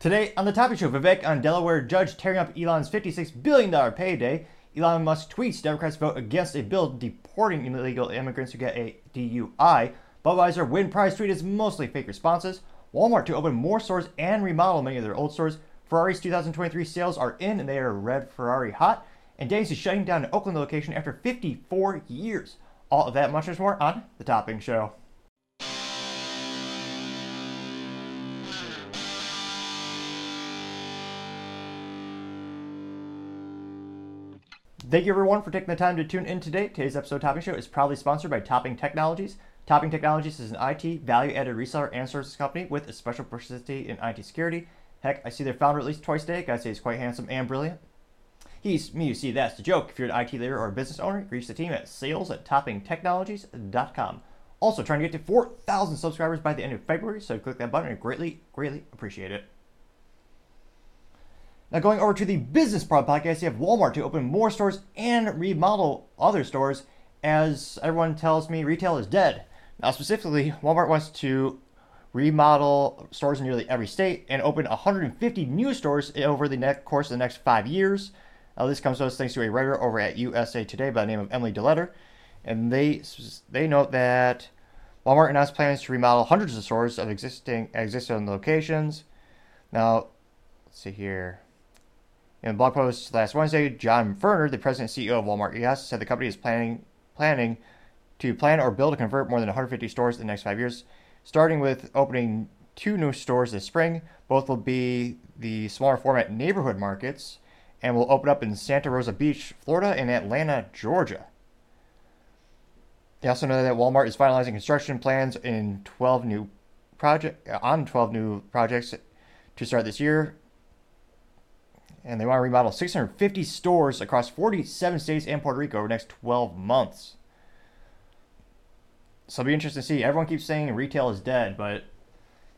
Today on the Topping Show, Vivek on Delaware judge tearing up Elon's $56 billion payday. Elon Musk tweets Democrats vote against a bill deporting illegal immigrants who get a DUI. Budweiser win prize tweet is mostly fake responses. Walmart to open more stores and remodel many of their old stores. Ferrari's 2023 sales are in and they are red Ferrari hot. And Denny's is shutting down an Oakland location after 54 years. All of that, much more on The Topping Show. Thank you everyone for taking the time to tune in today. Today's episode Topping Show is proudly sponsored by Topping Technologies. Topping Technologies is an IT value-added reseller and services company with a special specialty in IT security. Heck, I see their founder at least twice a day. Guy say he's quite handsome and brilliant. He's me, you see, that's the joke. If you're an IT leader or a business owner, reach the team at sales at toppingtechnologies.com. Also, trying to get to 4,000 subscribers by the end of February, so click that button. I greatly, greatly appreciate it. Now, going over to the business part podcast, you have Walmart to open more stores and remodel other stores. As everyone tells me, retail is dead. Now, specifically, Walmart wants to remodel stores in nearly every state and open 150 new stores over the next course of the next five years. Now, this comes to us thanks to a writer over at USA Today by the name of Emily DeLetter, and they they note that Walmart announced plans to remodel hundreds of stores of existing existing locations. Now, let's see here. In a blog post last Wednesday, John Furner, the president and CEO of Walmart US, said the company is planning planning to plan or build to convert more than 150 stores in the next five years, starting with opening two new stores this spring. Both will be the smaller format neighborhood markets and will open up in Santa Rosa Beach, Florida, and Atlanta, Georgia. They also know that Walmart is finalizing construction plans in 12 new project on 12 new projects to start this year, and they want to remodel 650 stores across 47 states and Puerto Rico over the next 12 months. So it'll be interesting to see. Everyone keeps saying retail is dead, but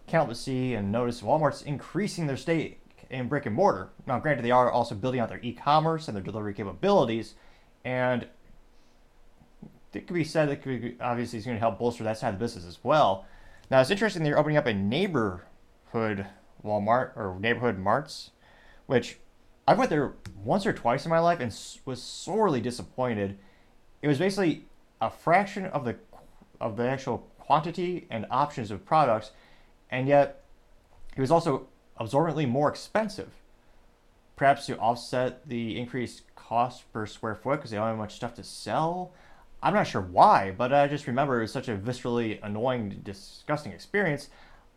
help but see and notice Walmart's increasing their stake in brick and mortar. Now, granted, they are also building out their e-commerce and their delivery capabilities, and it could be said that could be, obviously is going to help bolster that side of the business as well. Now, it's interesting they're opening up a neighborhood Walmart or neighborhood marts, which I went there once or twice in my life and was sorely disappointed. It was basically a fraction of the of the actual quantity and options of products, and yet it was also absorbently more expensive. Perhaps to offset the increased cost per square foot because they don't have much stuff to sell. I'm not sure why, but I just remember it was such a viscerally annoying, disgusting experience.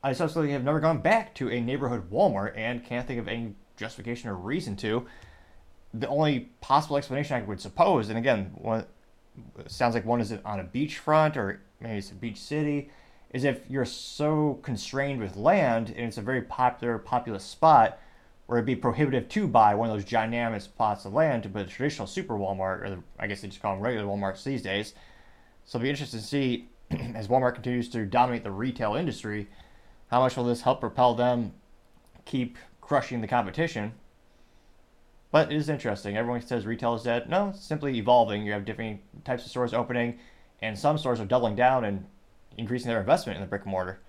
I subsequently have never gone back to a neighborhood Walmart and can't think of any justification or reason to. The only possible explanation I would suppose, and again, one sounds like one is it on a beachfront or maybe it's a beach city, is if you're so constrained with land and it's a very popular, populous spot where it'd be prohibitive to buy one of those ginormous plots of land to put a traditional super Walmart, or the, I guess they just call them regular Walmarts these days. So it'll be interesting to see as Walmart continues to dominate the retail industry, how much will this help propel them keep crushing the competition. But it is interesting. Everyone says retail is dead. No, it's simply evolving. You have different types of stores opening, and some stores are doubling down and increasing their investment in the brick and mortar.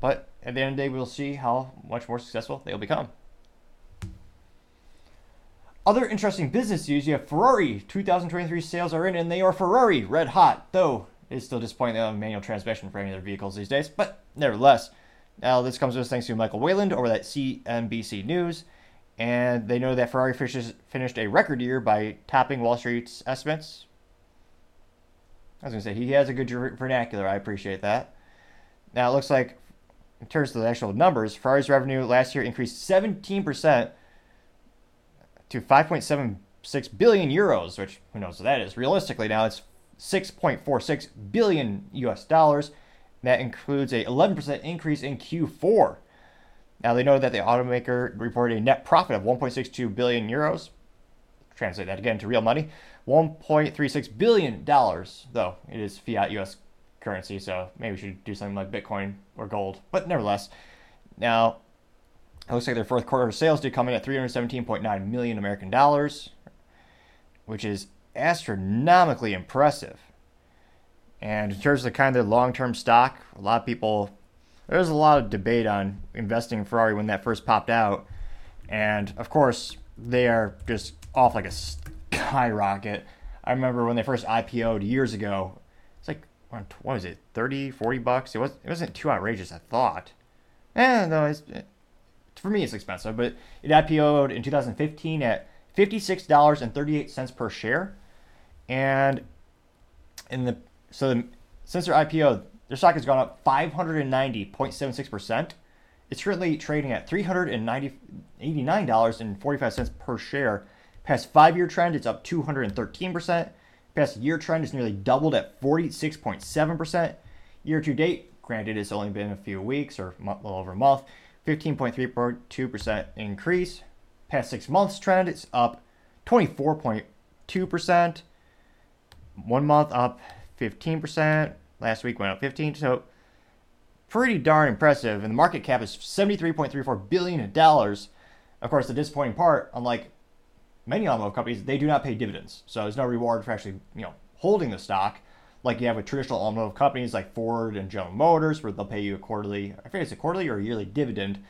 But at the end of the day, we'll see how much more successful they'll become. Other interesting business news you have Ferrari 2023 sales are in, and they are Ferrari red hot, though it's still disappointing they have manual transmission for any of their vehicles these days. But nevertheless, now, this comes to us thanks to Michael Wayland over at CNBC News. And they know that Ferrari finished a record year by topping Wall Street's estimates. I was going to say, he has a good vernacular. I appreciate that. Now, it looks like, in terms of the actual numbers, Ferrari's revenue last year increased 17% to 5.76 billion euros, which who knows what that is. Realistically, now it's 6.46 billion US dollars. That includes a 11% increase in Q4. Now they know that the automaker reported a net profit of 1.62 billion euros. Translate that again to real money, 1.36 billion dollars. Though it is fiat U.S. currency, so maybe we should do something like Bitcoin or gold. But nevertheless, now it looks like their fourth quarter sales did come in at 317.9 million American dollars, which is astronomically impressive. And in terms of kind of long term stock, a lot of people there was a lot of debate on investing in Ferrari when that first popped out, and of course they are just off like a skyrocket. I remember when they first IPO'd years ago. It's like what was it, 30, 40 bucks? It was it wasn't too outrageous. I thought. Eh, no, it's, it, for me it's expensive, but it IPO'd in 2015 at $56.38 per share, and in the so since their IPO, their stock has gone up 590.76%. It's currently trading at $389.45 per share. Past five year trend, it's up 213%. Past year trend is nearly doubled at 46.7%. Year to date, granted, it's only been a few weeks or a little over a month, 15.32% increase. Past six months trend, it's up 24.2%. One month up 15%. Last week went up 15. So pretty darn impressive. And the market cap is $73.34 billion. Of course, the disappointing part, unlike many automotive companies, they do not pay dividends. So there's no reward for actually, you know, holding the stock like you have with traditional automotive companies like Ford and General Motors, where they'll pay you a quarterly, I think it's a quarterly or a yearly dividend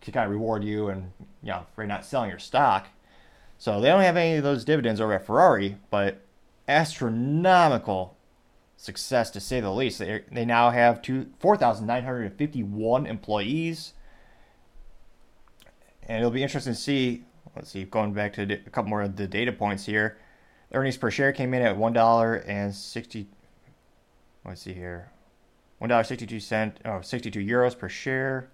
to kind of reward you and, you know, for not selling your stock. So they don't have any of those dividends over at Ferrari, but astronomical success to say the least. They, they now have two, 4,951 employees. And it'll be interesting to see. Let's see, going back to a couple more of the data points here. Earnings per share came in at $1.60. Let's see here. $1.62, oh, 62 euros per share.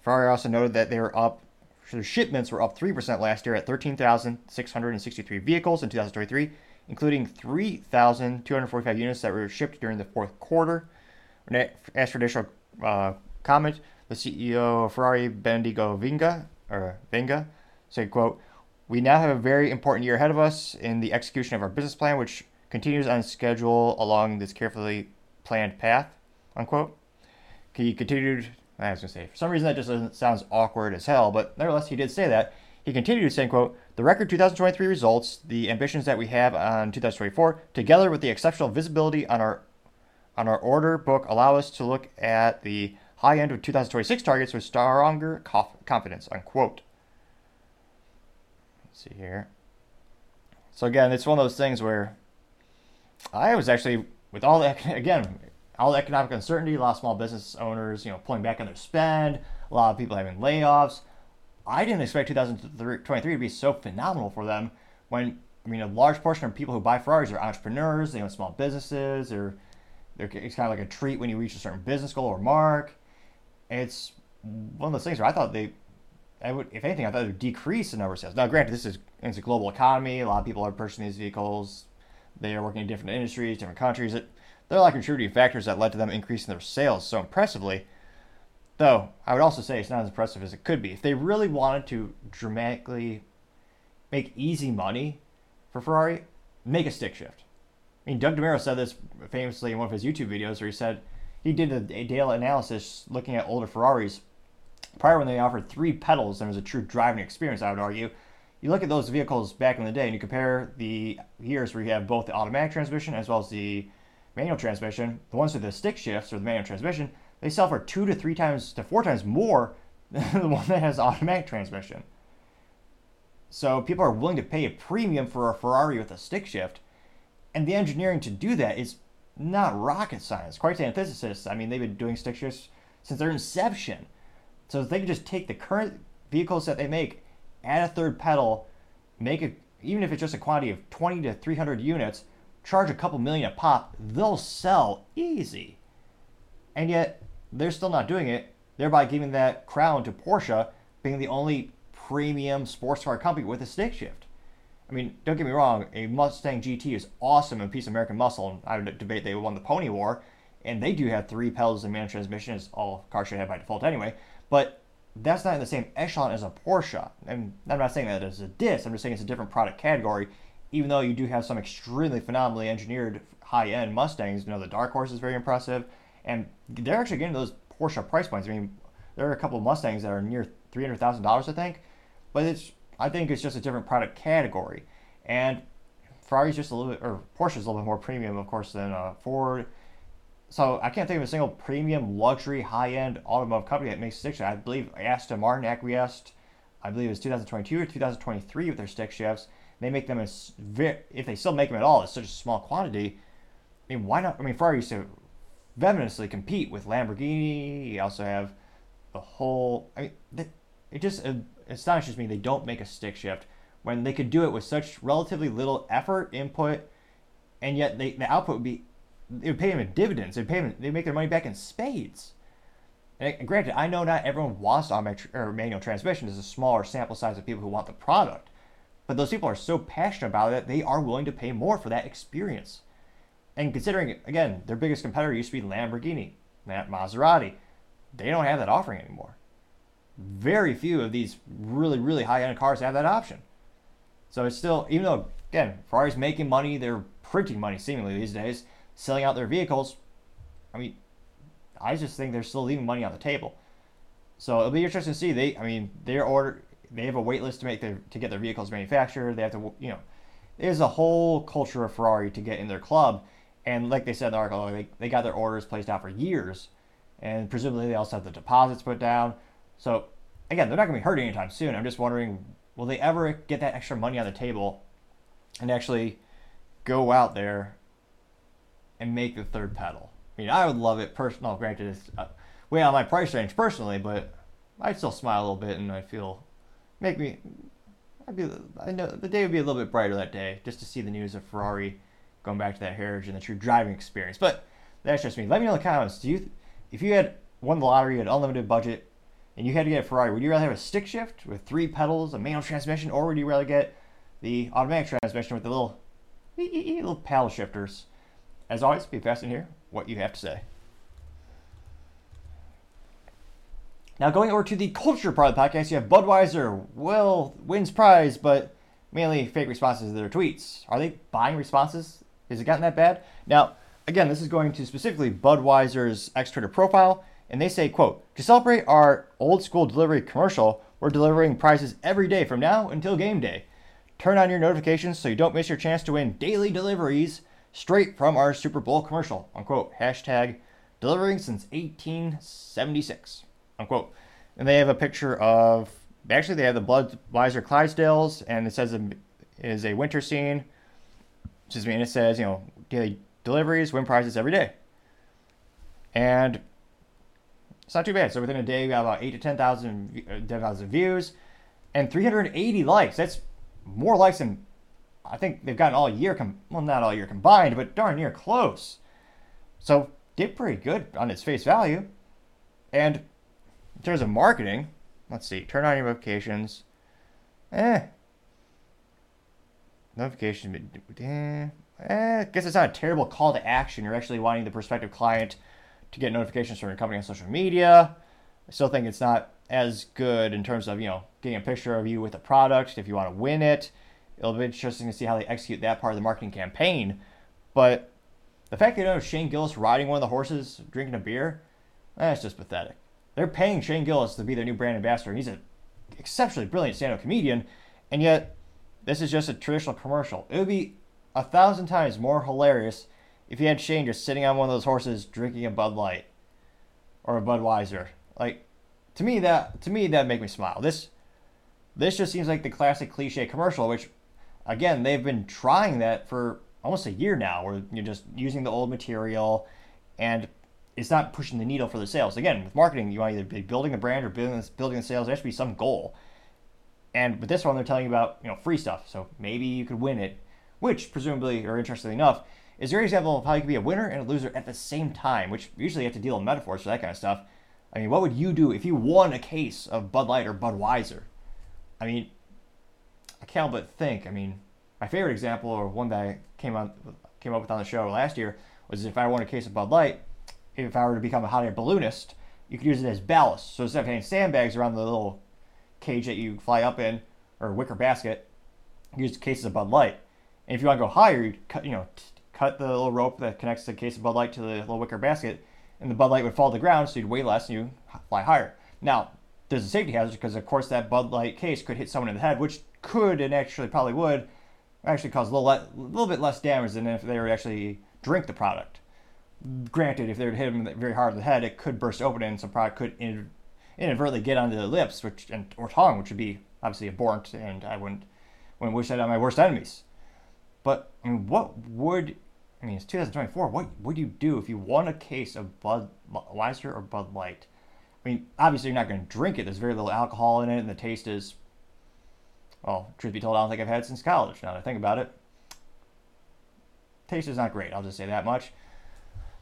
Ferrari also noted that they were up, their shipments were up 3% last year at 13,663 vehicles in 2023 including 3,245 units that were shipped during the fourth quarter. As for additional uh, comment, the CEO of Ferrari, Benedico Vinga, or Venga, said, quote, We now have a very important year ahead of us in the execution of our business plan, which continues on schedule along this carefully planned path, unquote. He continued, I was going to say, for some reason that just sounds awkward as hell, but nevertheless, he did say that. He continued saying, quote, the record 2023 results, the ambitions that we have on 2024, together with the exceptional visibility on our on our order book, allow us to look at the high end of 2026 targets with stronger confidence. Unquote. Let's see here. So again, it's one of those things where I was actually with all the again all the economic uncertainty, a lot of small business owners, you know, pulling back on their spend, a lot of people having layoffs. I didn't expect 2023 to be so phenomenal for them when I mean a large portion of people who buy Ferraris are entrepreneurs, they own small businesses, or it's kind of like a treat when you reach a certain business goal or mark. It's one of those things where I thought they, I would, if anything, I thought it would decrease the number of sales. Now, granted, this is it's a global economy. A lot of people are purchasing these vehicles. They are working in different industries, different countries. It, there are like contributing factors that led to them increasing their sales so impressively. Though, I would also say it's not as impressive as it could be. If they really wanted to dramatically make easy money for Ferrari, make a stick shift. I mean, Doug DeMuro said this famously in one of his YouTube videos where he said he did a, a data analysis looking at older Ferraris prior when they offered three pedals and it was a true driving experience, I would argue. You look at those vehicles back in the day and you compare the years where you have both the automatic transmission as well as the manual transmission, the ones with the stick shifts or the manual transmission, they sell for two to three times to four times more than the one that has automatic transmission. So people are willing to pay a premium for a Ferrari with a stick shift, and the engineering to do that is not rocket science. Quite the antithesis. I mean, they've been doing stick shifts since their inception. So if they can just take the current vehicles that they make, add a third pedal, make it even if it's just a quantity of 20 to 300 units, charge a couple million a pop, they'll sell easy. And yet they're still not doing it, thereby giving that crown to Porsche, being the only premium sports car company with a stick shift. I mean, don't get me wrong, a Mustang GT is awesome and piece of American muscle. And I would debate they won the Pony War, and they do have three pedals and manual transmission, as all cars should have by default anyway. But that's not in the same echelon as a Porsche. And I'm not saying that as a diss. I'm just saying it's a different product category. Even though you do have some extremely phenomenally engineered high-end Mustangs, you know the Dark Horse is very impressive and they're actually getting those Porsche price points. I mean, there are a couple of Mustangs that are near three hundred thousand dollars, I think, but it's I think it's just a different product category, and Ferrari's just a little bit, or Porsche's a little bit more premium, of course, than uh, Ford. so I can't think of a single premium luxury high end automotive company that makes stick. I believe Aston Martin acquiesced. I believe it was 2022 or 2023 with their stick shifts. They make them as if they still make them at all, it's such a small quantity. I mean, why not? I mean, Ferrari used to venomously compete with Lamborghini. You also have the whole. I mean, it just astonishes me they don't make a stick shift when they could do it with such relatively little effort, input, and yet they, the output would be. It would pay them in dividends. They pay them. They make their money back in spades. And granted, I know not everyone wants automatic or manual transmission. There's a smaller sample size of people who want the product, but those people are so passionate about it they are willing to pay more for that experience. And considering, again, their biggest competitor used to be Lamborghini, Maserati, they don't have that offering anymore. Very few of these really, really high end cars have that option. So it's still, even though, again, Ferrari's making money, they're printing money seemingly these days, selling out their vehicles. I mean, I just think they're still leaving money on the table. So it'll be interesting to see. They, I mean, their order, they have a wait list to make their to get their vehicles manufactured. They have to, you know, there's a whole culture of Ferrari to get in their club. And like they said in the article, they, they got their orders placed out for years. And presumably they also have the deposits put down. So again, they're not going to be hurt anytime soon. I'm just wondering, will they ever get that extra money on the table and actually go out there and make the third pedal? I mean, I would love it personal. Granted, it's uh, way out of my price range personally, but I'd still smile a little bit and I feel make me. I'd be. I know the day would be a little bit brighter that day just to see the news of Ferrari going back to that heritage and the true driving experience. But that's just me. Let me know in the comments. Do you, if you had won the lottery, had unlimited budget, and you had to get a Ferrari, would you rather have a stick shift with three pedals, a manual transmission, or would you rather get the automatic transmission with the little little paddle shifters? As always, be fast in here. What you have to say. Now, going over to the culture part of the podcast, you have Budweiser, well, wins prize, but mainly fake responses to their tweets. Are they buying responses? Has it gotten that bad? Now, again, this is going to specifically Budweiser's X Twitter profile, and they say, quote, to celebrate our old school delivery commercial, we're delivering prizes every day from now until game day. Turn on your notifications so you don't miss your chance to win daily deliveries straight from our Super Bowl commercial, unquote. Hashtag delivering since 1876, unquote. And they have a picture of, actually, they have the Budweiser Clydesdales, and it says it is a winter scene just mean it says, you know, daily deliveries, win prizes every day. And it's not too bad. So within a day, we got about eight to 10,000 uh, 10, views and 380 likes. That's more likes than I think they've gotten all year. Com- well, not all year combined, but darn near close. So did pretty good on its face value. And in terms of marketing, let's see, turn on your notifications. Eh, Notification, eh, eh, I guess it's not a terrible call to action. You're actually wanting the prospective client to get notifications from your company on social media. I still think it's not as good in terms of, you know, getting a picture of you with a product if you want to win it. It'll be interesting to see how they execute that part of the marketing campaign. But the fact that you know Shane Gillis riding one of the horses drinking a beer, that's just pathetic. They're paying Shane Gillis to be their new brand ambassador. He's an exceptionally brilliant stand-up comedian, and yet this is just a traditional commercial. It would be a thousand times more hilarious if you had Shane just sitting on one of those horses drinking a Bud Light or a Budweiser. Like to me that to me that make me smile. This this just seems like the classic cliche commercial, which again they've been trying that for almost a year now, where you're just using the old material and it's not pushing the needle for the sales. Again, with marketing, you want either be building the brand or building building the sales. There has to be some goal. And with this one, they're telling you about you know free stuff, so maybe you could win it, which presumably, or interestingly enough, is your example of how you could be a winner and a loser at the same time. Which usually you have to deal with metaphors for that kind of stuff. I mean, what would you do if you won a case of Bud Light or Budweiser? I mean, I can't but think. I mean, my favorite example, or one that I came on came up with on the show last year, was if I won a case of Bud Light, if I were to become a hot air balloonist, you could use it as ballast. So instead of having sandbags around the little cage that you fly up in or wicker basket, use cases of Bud Light. And if you want to go higher, you cut you know t- cut the little rope that connects the case of Bud Light to the little wicker basket, and the Bud Light would fall to the ground, so you'd weigh less and you fly higher. Now, there's a safety hazard because of course that Bud Light case could hit someone in the head, which could and actually probably would actually cause a little, le- little bit less damage than if they were actually drink the product. Granted, if they were to hit him very hard in the head, it could burst open and some product could in, inadvertently get onto the lips, which and or tongue, which would be obviously abhorrent, and I wouldn't wouldn't wish that on my worst enemies. But I mean, what would I mean? It's 2024. What would you do if you won a case of Budweiser or Bud Light? I mean, obviously you're not going to drink it. There's very little alcohol in it, and the taste is, well, truth be told, I don't think I've had since college. Now that I think about it, taste is not great. I'll just say that much.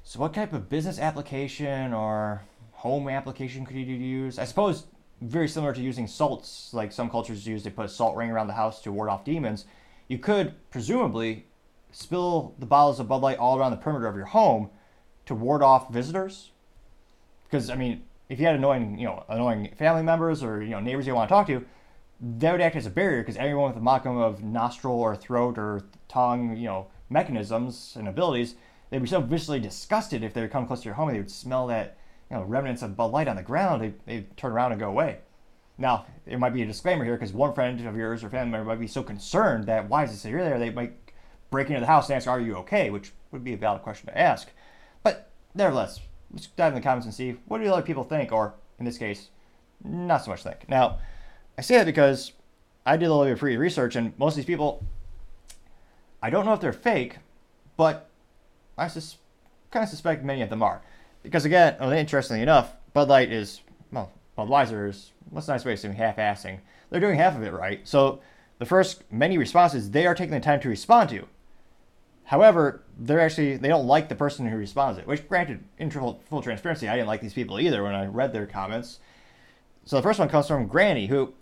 So, what type of business application or home application could you use? I suppose very similar to using salts, like some cultures use. They put a salt ring around the house to ward off demons. You could presumably spill the bottles of Bud Light all around the perimeter of your home to ward off visitors. Because I mean, if you had annoying, you know, annoying family members or you know neighbors you want to talk to, that would act as a barrier because everyone with a modicum of nostril or throat or tongue, you know, mechanisms and abilities, they'd be so viscerally disgusted if they would come close to your home they would smell that, you know, remnants of Bud Light on the ground. They they'd turn around and go away. Now, there might be a disclaimer here because one friend of yours or family member might be so concerned that why is this here there? They might break into the house and ask, "Are you okay?" Which would be a valid question to ask. But nevertheless, let's dive in the comments and see what do other people think, or in this case, not so much think. Now, I say that because I did a little bit of free research, and most of these people, I don't know if they're fake, but I sus- kind of suspect many of them are. Because again, uh, interestingly enough, Bud Light is, well, Budweiser is, what's a nice way of saying half-assing? They're doing half of it right. So the first many responses they are taking the time to respond to. However, they're actually they don't like the person who responds it. Which, granted, in full, full transparency, I didn't like these people either when I read their comments. So the first one comes from Granny, who,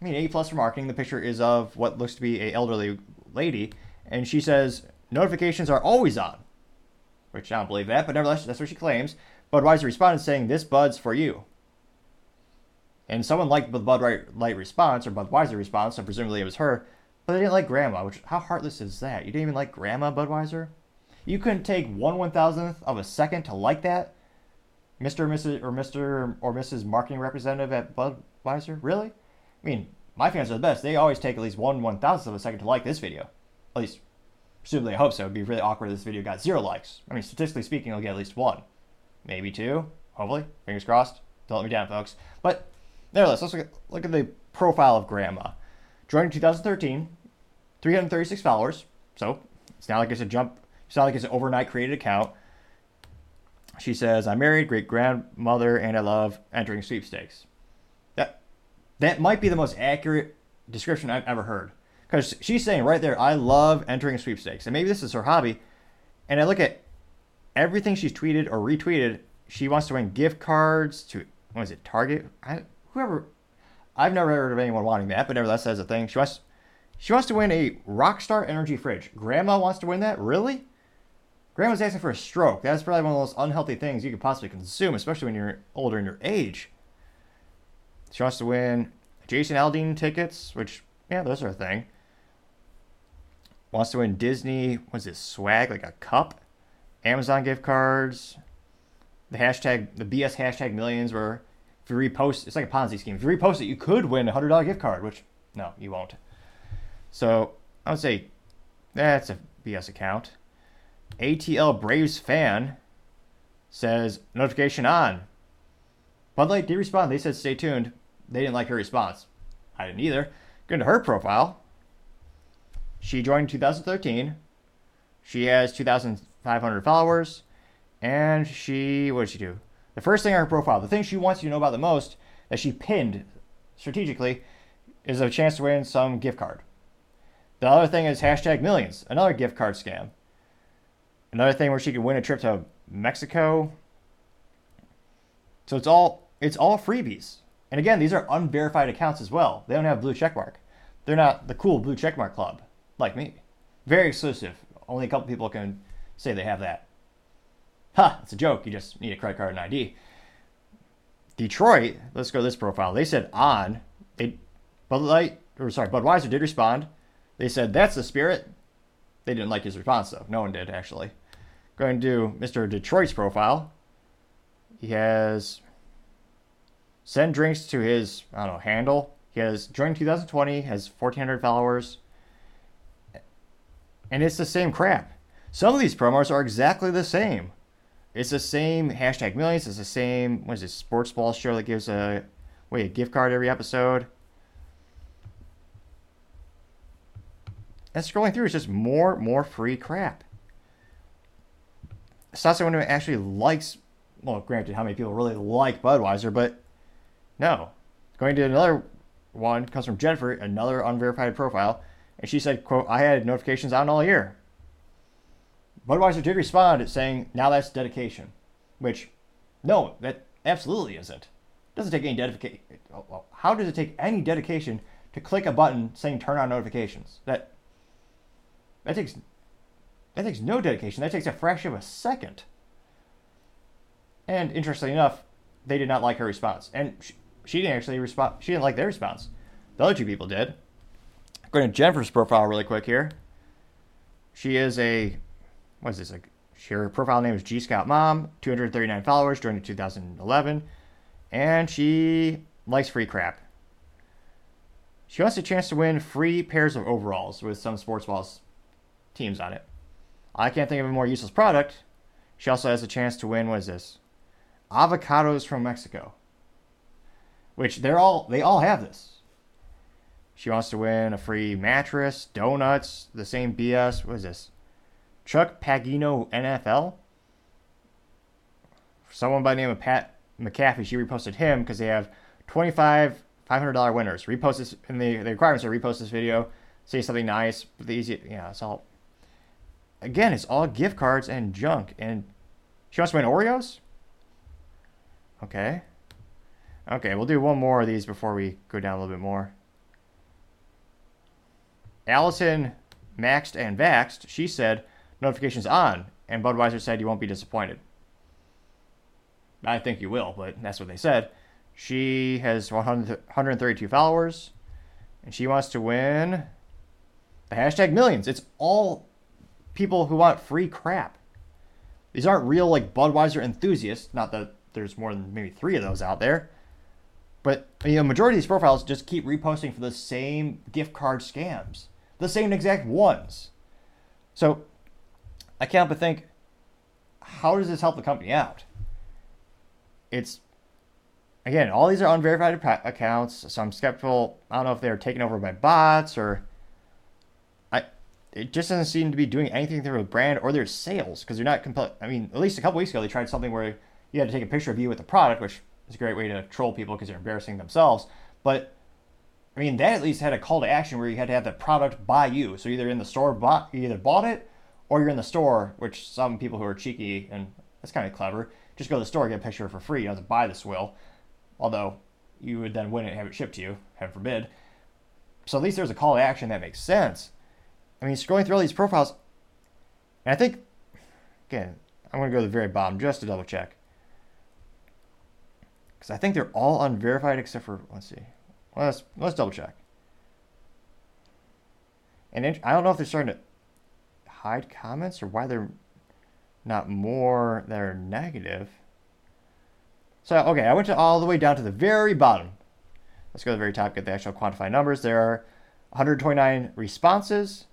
I mean, A plus for marketing. The picture is of what looks to be a elderly lady, and she says notifications are always on, which I don't believe that, but nevertheless, that's what she claims. Budweiser responded saying, "This Bud's for you." And someone liked the Bud Light response or Budweiser response, so presumably it was her. But they didn't like Grandma, which how heartless is that? You didn't even like Grandma Budweiser? You couldn't take one one thousandth of a second to like that? Mr. or Mrs. or Mr. or Mrs. Marketing Representative at Budweiser? Really? I mean, my fans are the best. They always take at least one one thousandth of a second to like this video. At least, presumably, I hope so. It'd be really awkward if this video got zero likes. I mean, statistically speaking, it'll get at least one, maybe two. Hopefully, fingers crossed. Don't let me down, folks. But nevertheless, let's look at, look at the profile of Grandma. Joined in 2013, 336 followers. So it's not like it's a jump. It's not like it's an overnight created account. She says, "I'm married, great grandmother, and I love entering sweepstakes." That that might be the most accurate description I've ever heard, because she's saying right there, "I love entering sweepstakes," and maybe this is her hobby. And I look at everything she's tweeted or retweeted. She wants to win gift cards to what is it, Target? I, whoever. I've never heard of anyone wanting that, but nevertheless, that's a thing. She wants she wants to win a Rockstar Energy fridge. Grandma wants to win that? Really? Grandma's asking for a stroke. That's probably one of the most unhealthy things you could possibly consume, especially when you're older in your age. She wants to win Jason Aldean tickets, which, yeah, those are a thing. Wants to win Disney, what's this, swag, like a cup? Amazon gift cards. The hashtag, the BS hashtag millions, where if you repost, it's like a Ponzi scheme. If you repost it, you could win a $100 gift card, which, no, you won't. So I would say that's a BS account. ATL Braves fan says notification on. Bud Light did respond. They said stay tuned. They didn't like her response. I didn't either. Going to her profile. She joined in 2013. She has 2,500 followers. And she, what did she do? The first thing on her profile, the thing she wants you to know about the most, that she pinned strategically, is a chance to win some gift card. The other thing is hashtag millions, another gift card scam. Another thing where she could win a trip to Mexico. So it's all it's all freebies. And again, these are unverified accounts as well. They don't have blue checkmark. They're not the cool blue checkmark club like me. Very exclusive. Only a couple people can say they have that. Ha! Huh, it's a joke. You just need a credit card and ID. Detroit. Let's go to this profile. They said on. They Bud Light or sorry Budweiser did respond. They said, That's the spirit. They didn't like his response, though. No one did, actually. Going to Mr. Detroit's profile. He has send drinks to his, I don't know, handle. He has joined 2020, has 1,400 followers. And it's the same crap. Some of these promos are exactly the same. It's the same hashtag millions. It's the same. What is it? Sports ball show that gives a wait a gift card every episode. And scrolling through is just more more free crap. It's not someone who actually likes. Well, granted, how many people really like Budweiser, but no. Going to another one comes from Jennifer, another unverified profile, and she said, "quote I had notifications on all year." Budweiser did respond saying, "Now that's dedication," which, no, that absolutely isn't. Doesn't take any dedication. How does it take any dedication to click a button saying "turn on notifications"? That that takes that takes no dedication. That takes a fraction of a second. And interestingly enough, they did not like her response, and she, she didn't actually respond. She didn't like their response. The other two people did. Going to Jennifer's profile really quick here. She is a what is this? Like her profile name is G Scout Mom, 239 followers joined in 2011, and she likes free crap. She wants a chance to win free pairs of overalls with some sports balls teams on it. I can't think of a more useless product. She also has a chance to win. What is this? Avocados from Mexico. Which they're all they all have this. She wants to win a free mattress, donuts, the same BS. What is this? Chuck Pagano NFL. Someone by the name of Pat McAfee, she reposted him because they have 25 $500 winners. Repost this, in the, the requirements are repost this video, say something nice, the easy, yeah, it's all, again, it's all gift cards and junk. And she wants to win Oreos? Okay. Okay, we'll do one more of these before we go down a little bit more. Allison maxed and vaxed, she said, notifications on, and Budweiser said you won't be disappointed. I think you will, but that's what they said. She has 100, 132 followers, and she wants to win the hashtag millions. It's all people who want free crap. These aren't real like Budweiser enthusiasts. Not that there's more than maybe three of those out there. But you know, majority of these profiles just keep reposting for the same gift card scams, the same exact ones. So I can't but think, how does this help the company out? It's again, all these are unverified accounts, so I'm skeptical. I don't know if they're taken over by bots or I. It just doesn't seem to be doing anything through their brand or their sales because they're not. Compl- I mean, at least a couple weeks ago they tried something where you had to take a picture of you with the product, which is a great way to troll people because they're embarrassing themselves. But I mean, that at least had a call to action where you had to have the product by you. So either in the store, bought, you either bought it or you're in the store, which some people who are cheeky and that's kind of clever, just go to the store get a picture for free. You don't have to buy the swill, although you would then win it and have it shipped to you, heaven forbid. So at least there's a call to action that makes sense. I mean, scrolling through all these profiles, and I think, again, I'm going to go to the very bottom just to double check. Because I think they're all unverified except for, let's see. Let's, let's double check. And I don't know if they're starting to hide comments or why they're not more that are negative. So, okay, I went to all the way down to the very bottom. Let's go to the very top, get the actual quantified numbers. There are 129 responses.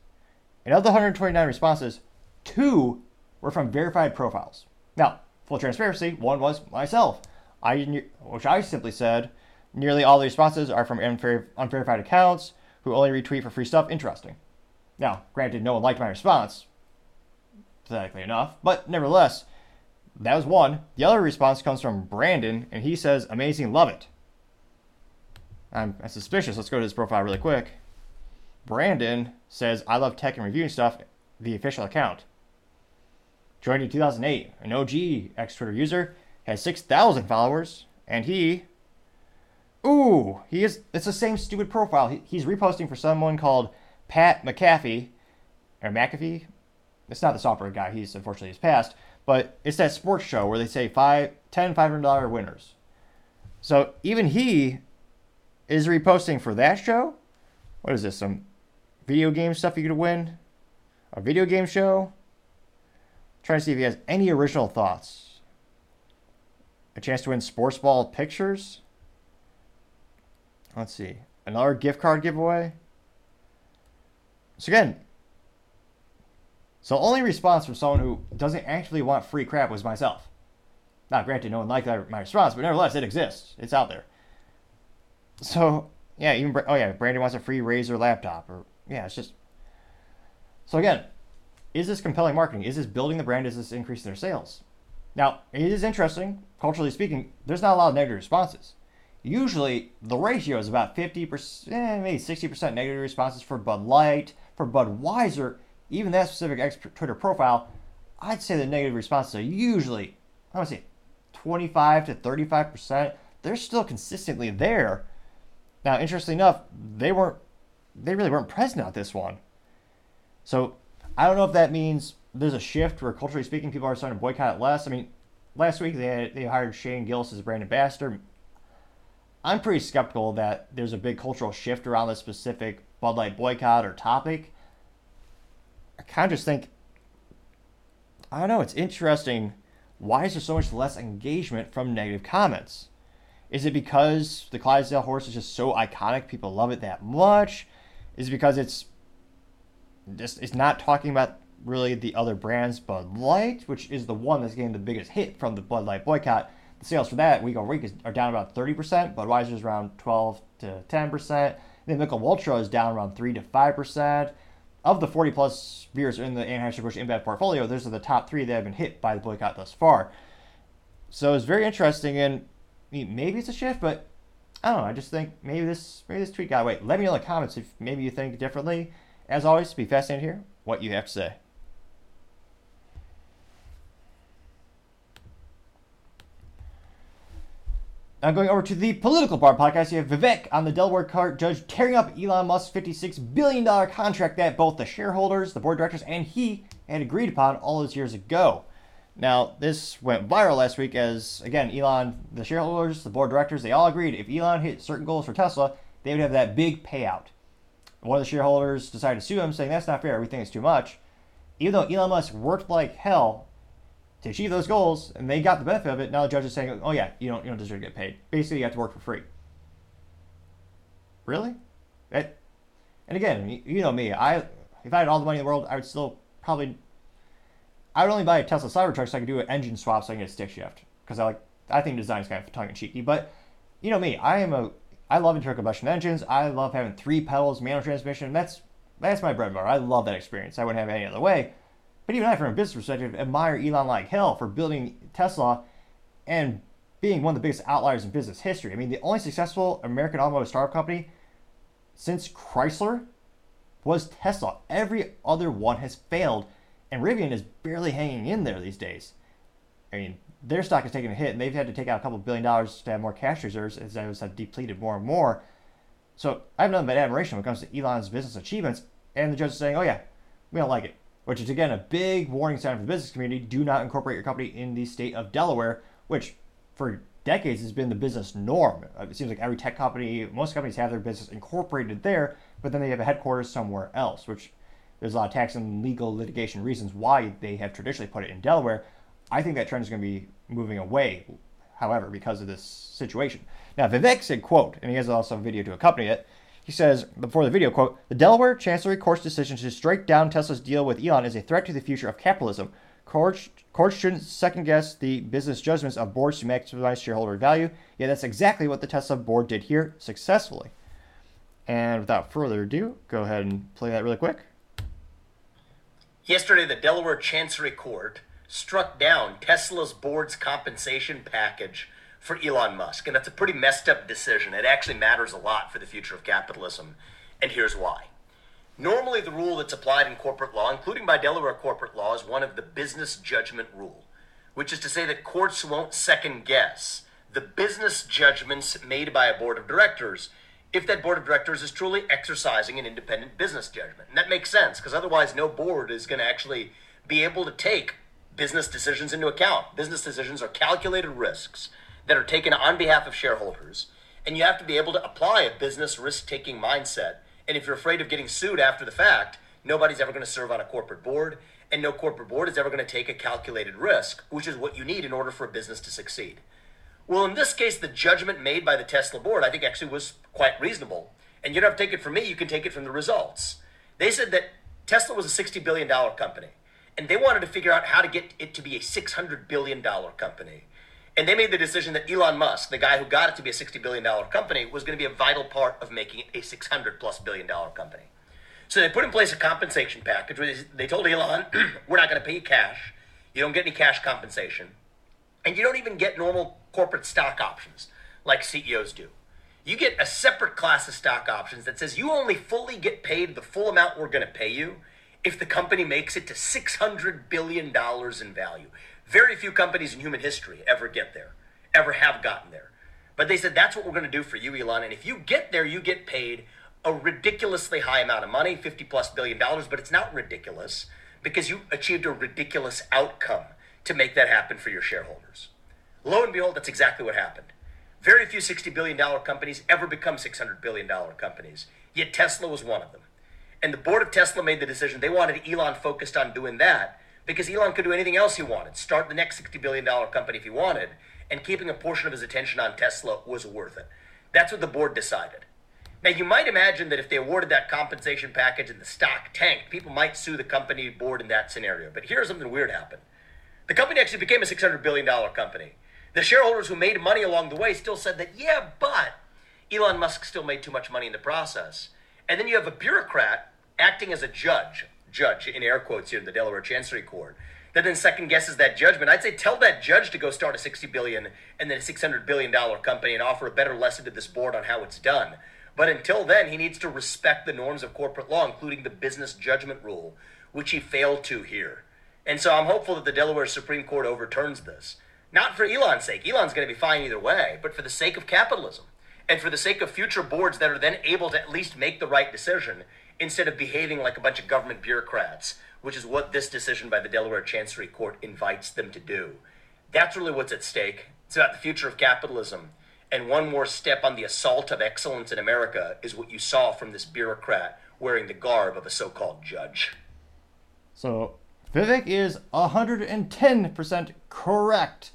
And of the 129 responses, two were from verified profiles. Now, full transparency, one was myself. I, which I simply said, nearly all the responses are from unver- unverified accounts who only retweet for free stuff. Interesting. Now, granted, no one liked my response, pathetically enough, but nevertheless, that was one. The other response comes from Brandon, and he says, Amazing, love it. I'm, I'm suspicious. Let's go to his profile really quick. Brandon says, I love tech and reviewing stuff, the official account. Joined in 2008, an OG ex Twitter user, has 6,000 followers, and he. Ooh, he is. It's the same stupid profile. He, he's reposting for someone called Pat McAfee, or McAfee. It's not the software guy. He's unfortunately has passed, but it's that sports show where they say five, ten five hundred dollar winners. So even he is reposting for that show. What is this? Some video game stuff you could win? A video game show? trying to see if he has any original thoughts. A chance to win sports ball pictures. Let's see. Another gift card giveaway. So again, so only response from someone who doesn't actually want free crap was myself. Now, granted, no one liked my response, but nevertheless, it exists. It's out there. So, yeah, even, oh yeah, Brandon wants a free Razer laptop. Or, yeah, it's just. So, again, is this compelling marketing? Is this building the brand? Is this increasing their sales? Now, it is interesting, culturally speaking, there's not a lot of negative responses. Usually, the ratio is about 50%, eh, maybe 60% negative responses for Bud Light, for Budweiser, even that specific ex Twitter profile. I'd say the negative responses are usually, I to say, 25 to 35%. They're still consistently there. Now, interestingly enough, they weren't, they really weren't present at this one. So, I don't know if that means there's a shift where culturally speaking, people are starting to boycott it less. I mean, last week they had, they hired Shane Gillis as a brand ambassador. I'm pretty skeptical that there's a big cultural shift around this specific Bud Light boycott or topic. I kind of just think, I don't know, it's interesting. Why is there so much less engagement from negative comments? Is it because the Clydesdale horse is just so iconic, people love it that much? Is it because it's just it's not talking about really the other brands, Bud Light, which is the one that's getting the biggest hit from the Bud Light boycott. The sales for that week over week is, are down about 30%. Budweiser is around 12 to 10%. Then Michelob Ultra is down around 3 to 5%. Of the 40 plus beers in the Anheuser-Busch InBev portfolio, those are the top three that have been hit by the boycott thus far. So it's very interesting, and maybe it's a shift, but I don't know. I just think maybe this maybe this tweet got away. Let me know in the comments if maybe you think differently. As always, be fascinated hear what you have to say. Now going over to the political part podcast, you have Vivek on the Delaware court judge tearing up Elon Musk's $56 billion contract that both the shareholders, the board of directors, and he had agreed upon all those years ago. Now, this went viral last week as, again, Elon, the shareholders, the board of directors, they all agreed if Elon hit certain goals for Tesla, they would have that big payout. One of the shareholders decided to sue him, saying that's not fair, we think it's too much. Even though Elon Musk worked like hell to achieve those goals, and they got the benefit of it. Now the judge is saying, "Oh yeah, you don't you don't deserve to get paid. Basically, you have to work for free." Really? And again, you know me. I if I had all the money in the world, I would still probably. I would only buy a Tesla Cybertruck so I could do an engine swap so I can get a stick shift because I like I think design is kind of tongue in cheeky. But you know me, I am a I love internal combustion engines. I love having three pedals, manual transmission. That's that's my bread and butter. I love that experience. I wouldn't have it any other way. But even I, from a business perspective, admire Elon like hell for building Tesla and being one of the biggest outliers in business history. I mean, the only successful American automotive startup company since Chrysler was Tesla. Every other one has failed, and Rivian is barely hanging in there these days. I mean, their stock has taken a hit, and they've had to take out a couple billion dollars to have more cash reserves as those have depleted more and more. So I have nothing but admiration when it comes to Elon's business achievements. And the judge is saying, "Oh yeah, we don't like it which is again a big warning sign for the business community. Do not incorporate your company in the state of Delaware, which for decades has been the business norm. It seems like every tech company, most companies have their business incorporated there, but then they have a headquarters somewhere else, which there's a lot of tax and legal litigation reasons why they have traditionally put it in Delaware. I think that trend is going to be moving away, however, because of this situation. Now, Vivek said, quote, and he has also a video to accompany it, he says before the video quote, "The Delaware Chancery Court's decision to strike down Tesla's deal with Elon is a threat to the future of capitalism. Courts, shouldn't second guess the business judgments of boards to maximize shareholder value. Yeah, that's exactly what the Tesla board did here successfully." And without further ado, go ahead and play that really quick. Yesterday, the Delaware Chancery Court struck down Tesla's board's compensation package for Elon Musk. And that's a pretty messed up decision. It actually matters a lot for the future of capitalism. And here's why. Normally, the rule that's applied in corporate law, including by Delaware corporate law, is one of the business judgment rule, which is to say that courts won't second guess the business judgments made by a board of directors if that board of directors is truly exercising an independent business judgment. And that makes sense because otherwise, no board is going to actually be able to take business decisions into account. Business decisions are calculated risks that are taken on behalf of shareholders. And you have to be able to apply a business risk taking mindset. And if you're afraid of getting sued after the fact, nobody's ever going to serve on a corporate board. And no corporate board is ever going to take a calculated risk, which is what you need in order for a business to succeed. Well, in this case, the judgment made by the Tesla board, I think, actually was quite reasonable. And you don't have to take it from me, you can take it from the results. They said that Tesla was a $60 billion company, and they wanted to figure out how to get it to be a $600 billion company. And they made the decision that Elon Musk, the guy who got it to be a $60 billion company, was going to be a vital part of making it a 600 plus billion dollar company. So they put in place a compensation package where they told Elon, we're not going to pay you cash. You don't get any cash compensation. And you don't even get normal corporate stock options like CEOs do. You get a separate class of stock options that says you only fully get paid the full amount we're going to pay you if the company makes it to $600 billion in value. Very few companies in human history ever get there, ever have gotten there. But they said that's what we're going to do for you, Elon. And if you get there, you get paid a ridiculously high amount of money, 50 plus billion dollars, but it's not ridiculous because you achieved a ridiculous outcome to make that happen for your shareholders. Lo and behold, that's exactly what happened. Very few $60 billion companies ever become $600 billion companies, yet Tesla was one of them. And the board of Tesla made the decision they wanted Elon focused on doing that because Elon could do anything else he wanted, start the next $60 billion company if he wanted, and keeping a portion of his attention on Tesla was worth it. That's what the board decided. Now, you might imagine that if they awarded that compensation package and the stock tanked, people might sue the company board in that scenario. But here's something weird happened. The company actually became a $600 billion company. The shareholders who made money along the way still said that, yeah, but Elon Musk still made too much money in the process. And then you have a bureaucrat acting as a judge, judge in air quotes here in the Delaware Chancery Court, that then second guesses that judgment. I'd say tell that judge to go start a 60 billion and then a 600 billion dollar company and offer a better lesson to this board on how it's done. But until then, he needs to respect the norms of corporate law, including the business judgment rule, which he failed to here. And so I'm hopeful that the Delaware Supreme Court overturns this. Not for Elon's sake. Elon's going to be fine either way, but for the sake of capitalism and for the sake of future boards that are then able to at least make the right decision instead of behaving like a bunch of government bureaucrats, which is what this decision by the Delaware Chancery Court invites them to do. That's really what's at stake. It's about the future of capitalism. And one more step on the assault of excellence in America is what you saw from this bureaucrat wearing the garb of a so called judge. So, Vivek is 110% correct.